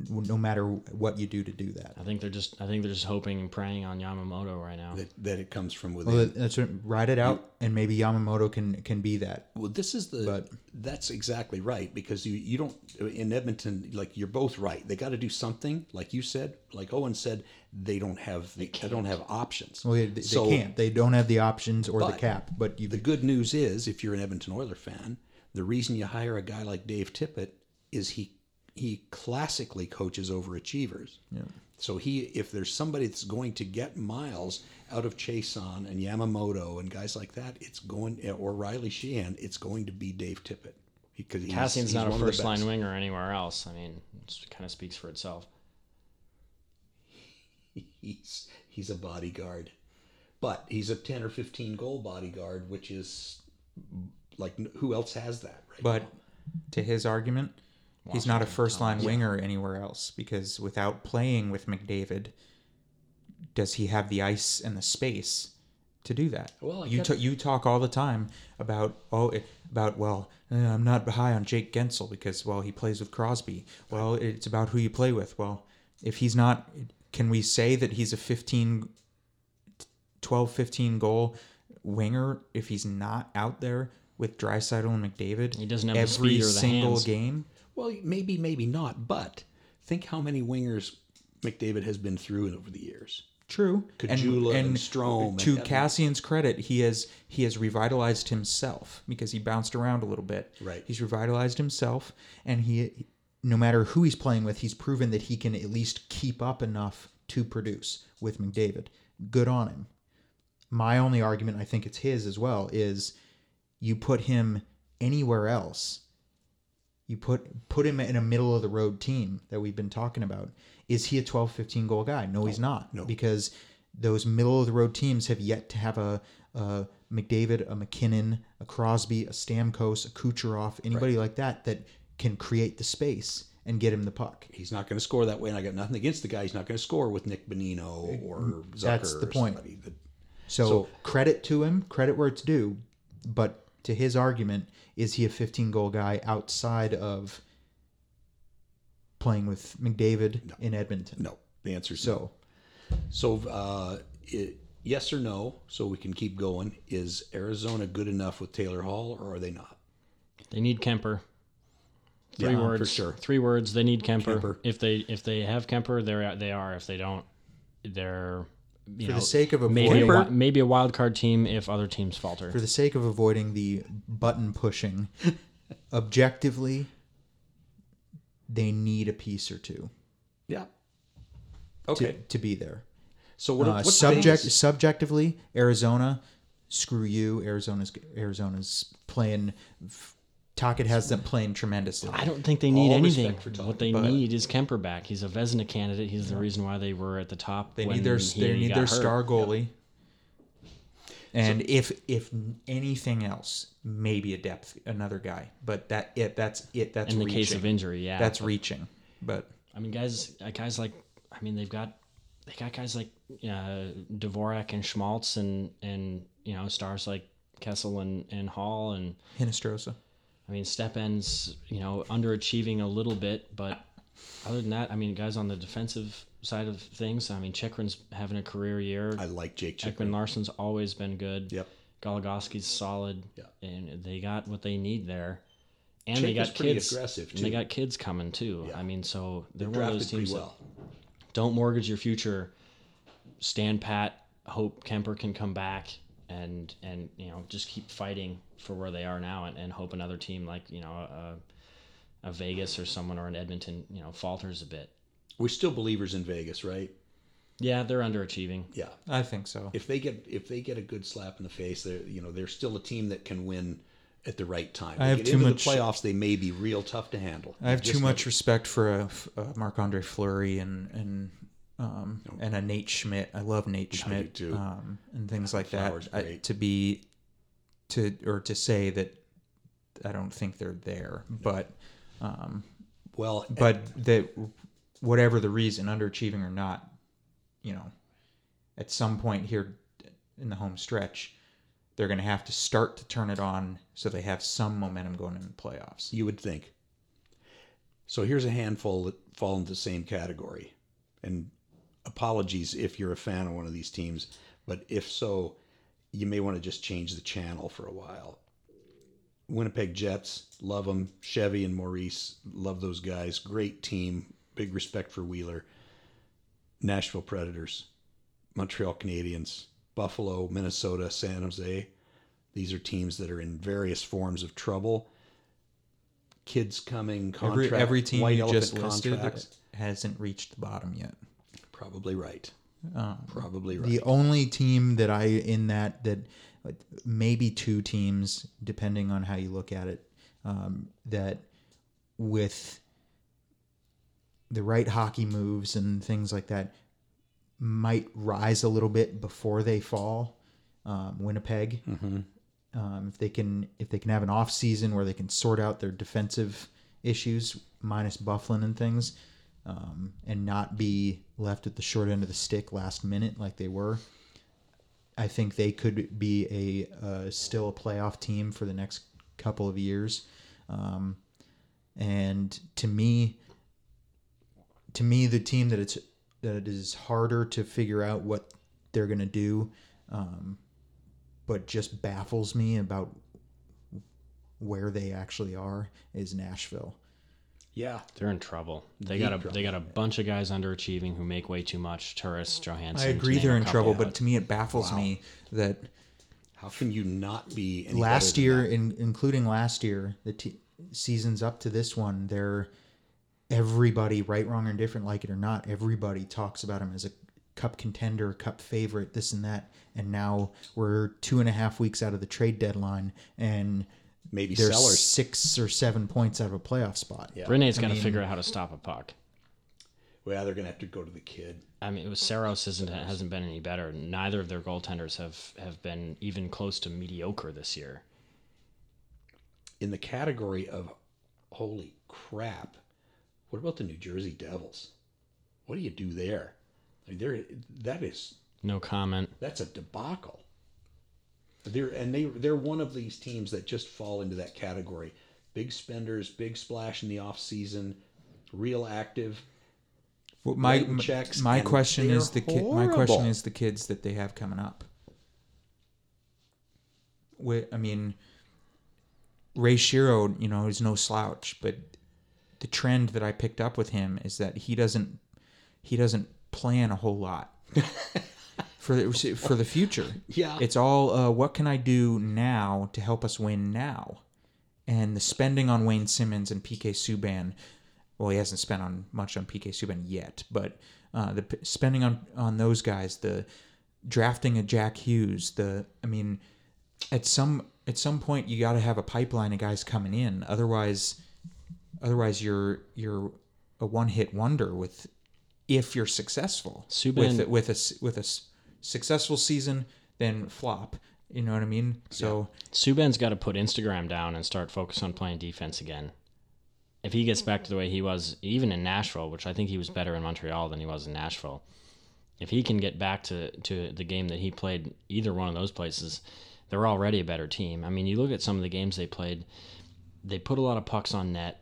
No matter what you do to do that. I think they're just I think they're just hoping and praying on Yamamoto right now. That, that it comes from within. Well, that's what, ride it out, and maybe Yamamoto can can be that. Well, this is the. But- that's exactly right because you you don't in Edmonton like you're both right. They got to do something like you said, like Owen said. They don't have they, don't have options. Well, they, they So- can't. They don't have the options or the cap. But you The good news is, if you're an Edmonton Oiler fan, the reason you hire a guy like Dave Tippett is he he classically coaches overachievers. Yeah. So he, if there's somebody that's going to get miles out of Chiasson and Yamamoto and guys like that, it's going or Riley Sheahan, it's going to be Dave Tippett because he's, Kassian's he's not a one of first line best. winger anywhere else. I mean, it kind of speaks for itself. He's he's a bodyguard, but he's a ten or fifteen goal bodyguard, which is like who else has that right But now? to his argument, he's not a first line winger anywhere else because without playing with McDavid, does he have the ice and the space to do that? Well, I you ta- you talk all the time about oh about well eh, I'm not high on Jake Guentzel because well he plays with Crosby. Well, it's about who you play with. Well, if he's not, can we say that he's a 15, 12, 15 goal winger if he's not out there with Draisaitl and McDavid? He doesn't have the every speed or the single hands. game. Well, maybe, maybe not. But think how many wingers McDavid has been through over the years. True, Caggiula and Strome To and- Kassian's credit, he has he has revitalized himself because he bounced around a little bit. Right. He's revitalized himself, and he, no matter who he's playing with, he's proven that he can at least keep up enough to produce with McDavid. Good on him. My only argument, I think it's his as well, is you put him anywhere else. You put put him in a middle of the road team that we've been talking about. Is he a 12, 15 goal guy? No, he's not. no. Because those middle of the road teams have yet to have a, a McDavid, a MacKinnon, a Crosby, a Stamkos, a Kucherov, anybody like that that can create the space and get him the puck. He's not going to score that way, and I got nothing against the guy. He's not going to score with Nick Bonino or Zucker That's the point. that- So, So- credit to him, credit where it's due. But to his argument, is he a 15 goal guy outside of playing with McDavid in Edmonton? no, the answer is So, So uh, it, yes or no, so we can keep going. Is Arizona good enough with Taylor Hall, or are they not? They need Kuemper. Three Yeah, words. for sure. Three words. They need Kuemper. Kuemper. If they if they have Kuemper, they're they are. If they don't, they're you For know the sake of maybe a, maybe a wild card team if other teams falter. for the sake of avoiding the button pushing, objectively, they need a piece or two Yeah. to, Okay. to be there. so what? Uh, subject Vegas? subjectively, Arizona, screw you. Arizona's Arizona's playing. Tocchet has them playing tremendously. I don't think they need All anything. Todd, What they need is Kuemper back. He's a Vezina candidate. He's the reason why they were at the top. They when need their he they need their hurt. star goalie. And if if anything else, maybe a depth another guy, but that it that's it that's In the reaching. case of injury, yeah. that's reaching. But I mean, guys, uh, guys like, I mean, they've got, they got guys like uh, Dvorak and Schmaltz and and you know stars like Kessel and and Hall and Hinostroza. I mean Stepan's you know underachieving a little bit, but other than that, I mean, guys on the defensive side of things, I mean, Chychrun's having a career year. I like Jake Ekman Chikrin. Larson's always been good. Yep. Goligoski's solid. Yeah. And they got what they need there. And they got kids. aggressive, And they got kids coming too. Yeah. I mean, so They they're one of those pretty teams well. that don't mortgage your future. Stand pat. Hope Kuemper can come back and and you know just keep fighting for where they are now and, and hope another team like you know a, a Vegas or someone or an Edmonton you know falters a bit. We're still believers in Vegas, right? Yeah, they're underachieving. Yeah. I think so. If they get if they get a good slap in the face, they're you know they're still a team that can win at the right time. I They have get too into much- the playoffs. They may be real tough to handle. I have too much never- respect for a, a Marc Andre Fleury and and um, and a Nate Schmidt. I love Nate Schmidt too. Um, and things like Flower's that. I, to be to or to say that I don't think they're there, but um, well, but that whatever the reason, underachieving or not, you know, at some point here in the home stretch, they're going to have to start to turn it on so they have some momentum going in the playoffs. You would think. So here's a handful that fall into the same category. And apologies if you're a fan of one of these teams, but if so, you may want to just change the channel for a while. Winnipeg Jets, love them. Chevy and Maurice, love those guys. Great team. Big respect for Wheeler. Nashville Predators, Montreal Canadiens, Buffalo, Minnesota, San Jose. These are teams that are in various forms of trouble. Kids coming, Every, contract, every team white you just listed contracts. hasn't reached the bottom yet. Probably right. Um, Probably right. The only team that I in that that maybe two teams, depending on how you look at it, um, that with the right hockey moves and things like that might rise a little bit before they fall. Um, Winnipeg, um, if they can if they can have an off season where they can sort out their defensive issues minus Byfuglien and things, um, and not be left at the short end of the stick last minute like they were. I think they could be a uh, still a playoff team for the next couple of years, um, and to me, to me, the team that it's that it is harder to figure out what they're gonna do, um, but just baffles me about where they actually are is Nashville. Yeah. They're in trouble. They Deep got a trouble. they got a bunch of guys underachieving who make way too much. Turris, Johansen. I agree they're in couple. trouble, but to me it baffles me that How can you not be any last better than year, that? in, including last year, the t- seasons up to this one, they're everybody, right, wrong, or indifferent, like it or not, everybody talks about him as a cup contender, cup favorite, this and that. And now we're two and a half weeks out of the trade deadline, and maybe they're sellers. six or seven points out of a playoff spot. Yeah. Rinne's I got to figure out how to stop a puck. Well, they're gonna have to go to the kid. I mean, it was Saros isn't hasn't been any better. Neither of their goaltenders have have been even close to mediocre this year. In the category of holy crap, what about the New Jersey Devils? What do you do there? I mean, they're, that is No comment. that's a debacle. They're and they they're one of these teams that just fall into that category. Big spenders, big splash in the off season, real active. Well, my checks. my question is the kid. My question is the kids that they have coming up. Wi- I mean, Ray Shero, you know, is no slouch, but the trend that I picked up with him is that he doesn't he doesn't plan a whole lot for the, for the future. Yeah. It's all uh, what can I do now to help us win now, and the spending on Wayne Simmonds and PK Subban. Well, he hasn't spent on much on PK Subban yet, but uh, the p- spending on on those guys, the drafting a Jack Hughes, the I mean, at some at some point you got to have a pipeline of guys coming in. Otherwise, otherwise you're you're a one hit wonder with if you're successful Subban- with with a with a successful season, then flop. You know what I mean? So Subban's got to put Instagram down and start focus on playing defense again. If he gets back to the way he was, even in Nashville, which I think he was better in Montreal than he was in Nashville, if he can get back to, to the game that he played either one of those places, they're already a better team. I mean, you look at some of the games they played, they put a lot of pucks on net.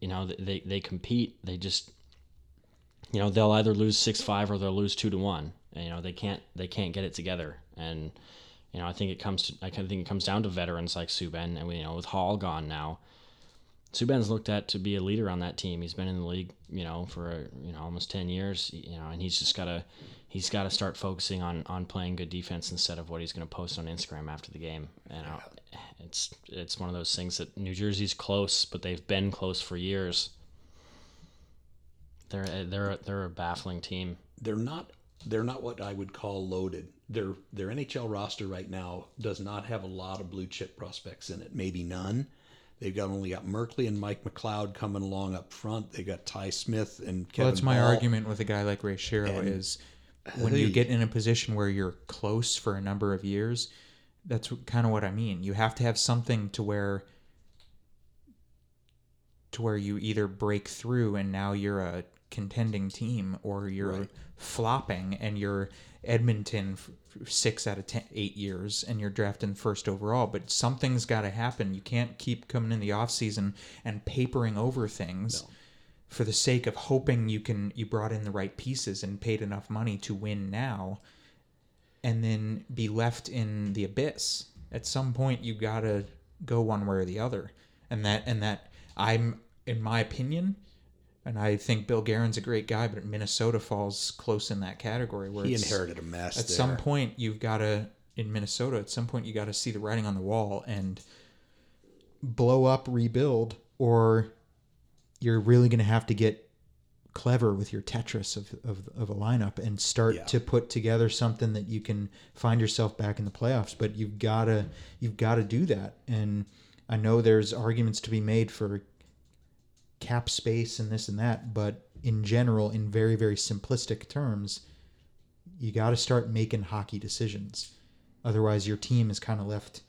You know, they, they compete. They just, you know, they'll either lose six five or they'll lose two to one. You know, they can't they can't get it together. And you know, I think it comes to I think it comes down to veterans like Subban, and we, you know, with Hall gone now, Subban's looked at to be a leader on that team. He's been in the league, you know, for you know almost ten years, you know, and he's just gotta he's got to start focusing on on playing good defense instead of what he's to post on Instagram after the game. And uh, it's it's one of those things that New Jersey's close, but they've been close for years. They're they're they're a baffling team. they're not they're not what I would call loaded. Their their NHL roster right now does not have a lot of blue chip prospects in it, maybe none. They've got only got Merkley and Mike McLeod coming along up front. They got Ty Smith and Kevin. well, that's my Bahl. argument with a guy like Ray Shero And- is when you get in a position where you're close for a number of years, that's kind of what I mean. You have to have something to where to where you either break through and now you're a contending team or you're Right. flopping and you're Edmonton six out of ten, eight years and you're drafting first overall. But something's got to happen. You can't keep coming in the off season and papering over things for the sake of hoping you can you brought in the right pieces and paid enough money to win now and then be left in the abyss at some point you gotta go one way or the other and that and that i'm in my opinion and i think bill Guerin's a great guy but minnesota falls close in that category where He it's- inherited a mess. at there. some point you've got to in minnesota at some point you got to see the writing on the wall and blow up rebuild or you're really going to have to get clever with your tetris of, of, of a lineup and start Yeah. to put together something that you can find yourself back in the playoffs but you've got to you've got to do that and i know there's arguments to be made for cap space and this and that but in general in very very simplistic terms you got to start making hockey decisions otherwise your team is kind of left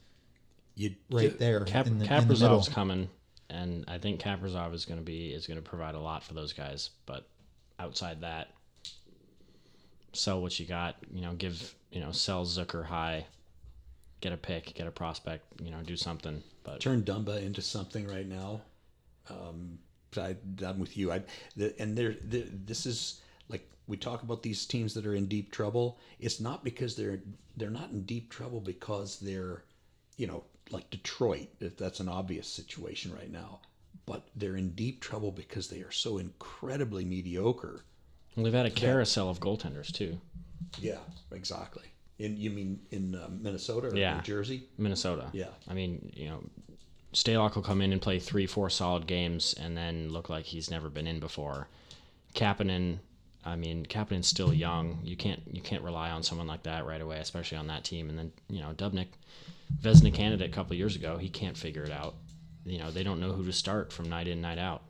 you, right you- there Cap- in, the, in the middle coming, and I think Kaprizov is going to be is going to provide a lot for those guys. But outside that, sell what you got. You know, give you know sell Zucker high, get a pick, get a prospect. You know, do something. But turn Dumba into something right now. Um, I, I'm with you. I the, and there, the, this is like we talk about these teams that are in deep trouble. It's not because they're they're not in deep trouble because they're, you know, like Detroit. If that's an obvious situation right now, but they're in deep trouble because they are so incredibly mediocre. And they've had a carousel of goaltenders too. Yeah, exactly. In you mean in uh, Minnesota or Yeah. New Jersey? Minnesota. Yeah. I mean, you know, Stalock will come in and play three, four solid games, and then look like he's never been in before. Kapanen, I mean, Kapanen's still young. You can't you can't rely on someone like that right away, especially on that team. And then you know, Dubnyk, Vezina candidate a couple of years ago, he can't figure it out. You know, they don't know who to start from night in, night out,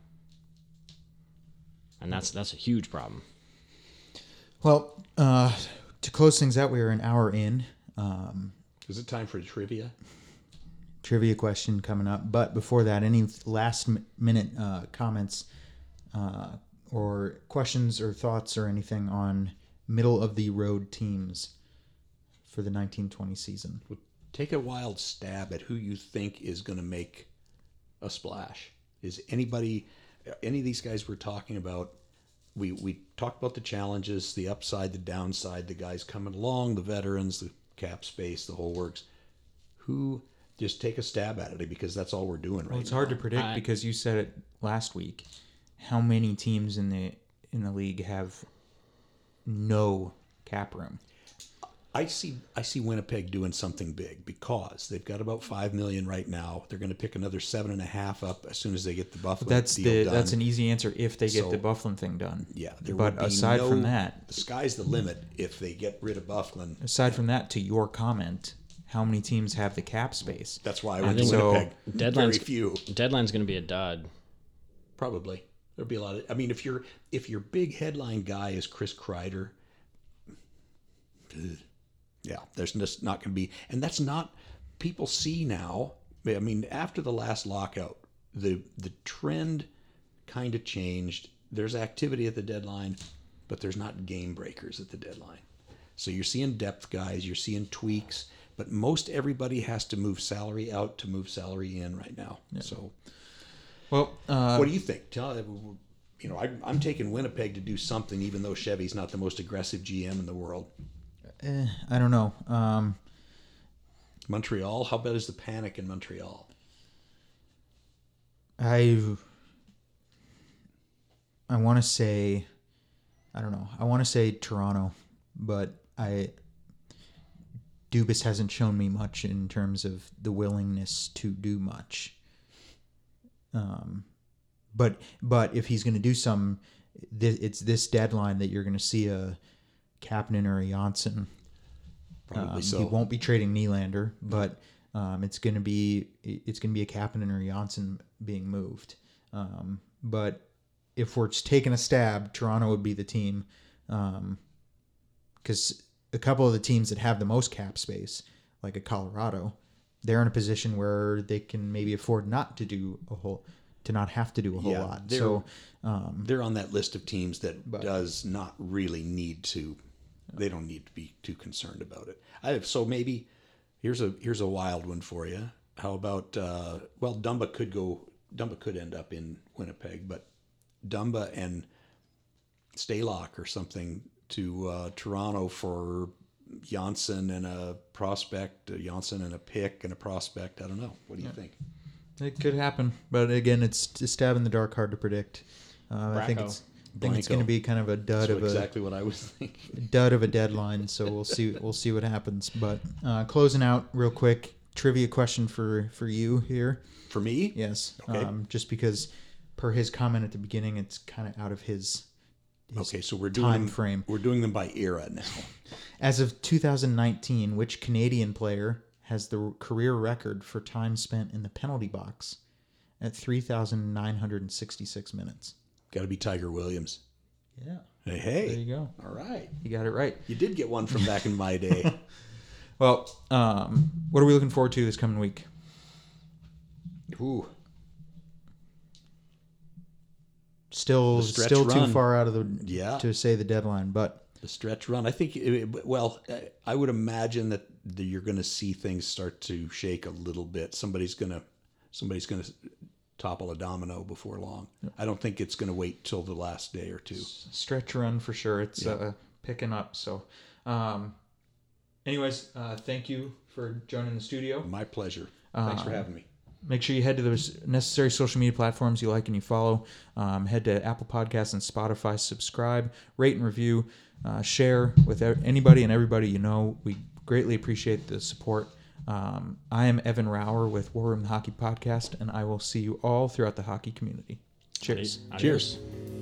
and that's that's a huge problem. Well, uh, to close things out, we are an hour in. Um, Is it time for trivia? Trivia question coming up. But before that, any last minute uh, comments uh, or questions or thoughts or anything on middle of the road teams for the 1920 season? Take a wild stab at who you think is going to make a splash. Is anybody, any of these guys we're talking about, we we talked about the challenges, the upside, the downside, the guys coming along, the veterans, the cap space, the whole works. Who just take a stab at it because that's all we're doing right Well, it's now. hard to predict I- because you said it last week. How many teams in the in the league have no cap room? I see I see Winnipeg doing something big because they've got about five million right now. They're going to pick another seven and a half up as soon as they get the Buffalo That's deal the done. that's an easy answer if they get So- the Byfuglien thing done. yeah. There but would be aside no- from that, the sky's the limit if they get rid of Byfuglien. aside from that, to your comment, how many teams have the cap space? That's why I went to think so. Winnipeg. Very Deadline's few. deadline's going to be a dud. Probably there'll be a lot of. I mean, if your if your big headline guy is Chris Kreider, yeah, there's just not going to be, and that's not. People see now. I mean, after the last lockout, the the trend kind of changed. There's activity at the deadline, but there's not game breakers at the deadline. So you're seeing depth guys, you're seeing tweaks, but most everybody has to move salary out to move salary in right now. So Well, uh, what do you think? Tell you know, I, I'm taking Winnipeg to do something, even though Chevy's not the most aggressive GM in the world. eh, I don't know. Um, Montreal, how bad is the panic in Montreal? I I want to say I don't know. I want to say Toronto, but I Dubas hasn't shown me much in terms of the willingness to do much. Um, but but if he's going to do some, thi- it's this deadline that you're going to see a Kapanen or a Johnsson Probably um, so. He won't be trading Nylander, but um, it's going to be it's going to be a Kapanen or Johnsson being moved. Um, but if we're taking a stab, Toronto would be the team because a couple of the teams that have the most cap space, like a Colorado, they're in a position where they can maybe afford not to do a whole to not have to do a whole Yeah, lot. they're- So um, They're on that list of teams that does not really need to. They don't need to be too concerned about it. I have, so maybe here's a here's a wild one for you. How about uh, well, Dumba could go. Dumba could end up in Winnipeg, but Dumba and Stalock or something to uh, Toronto for Johnsson and a prospect, a Johnsson and a pick and a prospect. I don't know. What do you think? It could happen, but again, it's a stab in the dark, hard to predict. Uh, I think it's I think it's going to be kind of a dud That's of a exactly what I was thinking. dud of a deadline. So we'll see we'll see what happens. But uh, closing out real quick, trivia question for for you here. For me, Yes, Okay. um, just because per his comment at the beginning, it's kind of out of his. Okay, so we're doing time frame. We're doing them by era now. As of 2019, which Canadian player has the career record for time spent in the penalty box at 3,966 minutes? Got to be Tiger Williams. Yeah. Hey, There you go. All right. You got it right. You did get one from back in my day. Well, um, what are we looking forward to this coming week? Ooh. Still, still too far out of the Yeah. to say the deadline, but The stretch run. I think, it- well, I would imagine that the, you're going to see things start to shake a little bit. Somebody's going to, somebody's going to topple a domino before long. I don't think it's going to wait till the last day or two. stretch run for sure. It's uh, picking up. So, um, anyways, uh, thank you for joining the studio. My pleasure. Thanks for having me. Make sure you head to those necessary social media platforms you like and you follow. Um, head to Apple Podcasts and Spotify. Subscribe, rate and review, uh, share with anybody and everybody you know. We greatly appreciate the support. Um, I am Evan Rauer with War Room the Hockey Podcast, and I will see you all throughout the hockey community. Cheers. Adios. Cheers.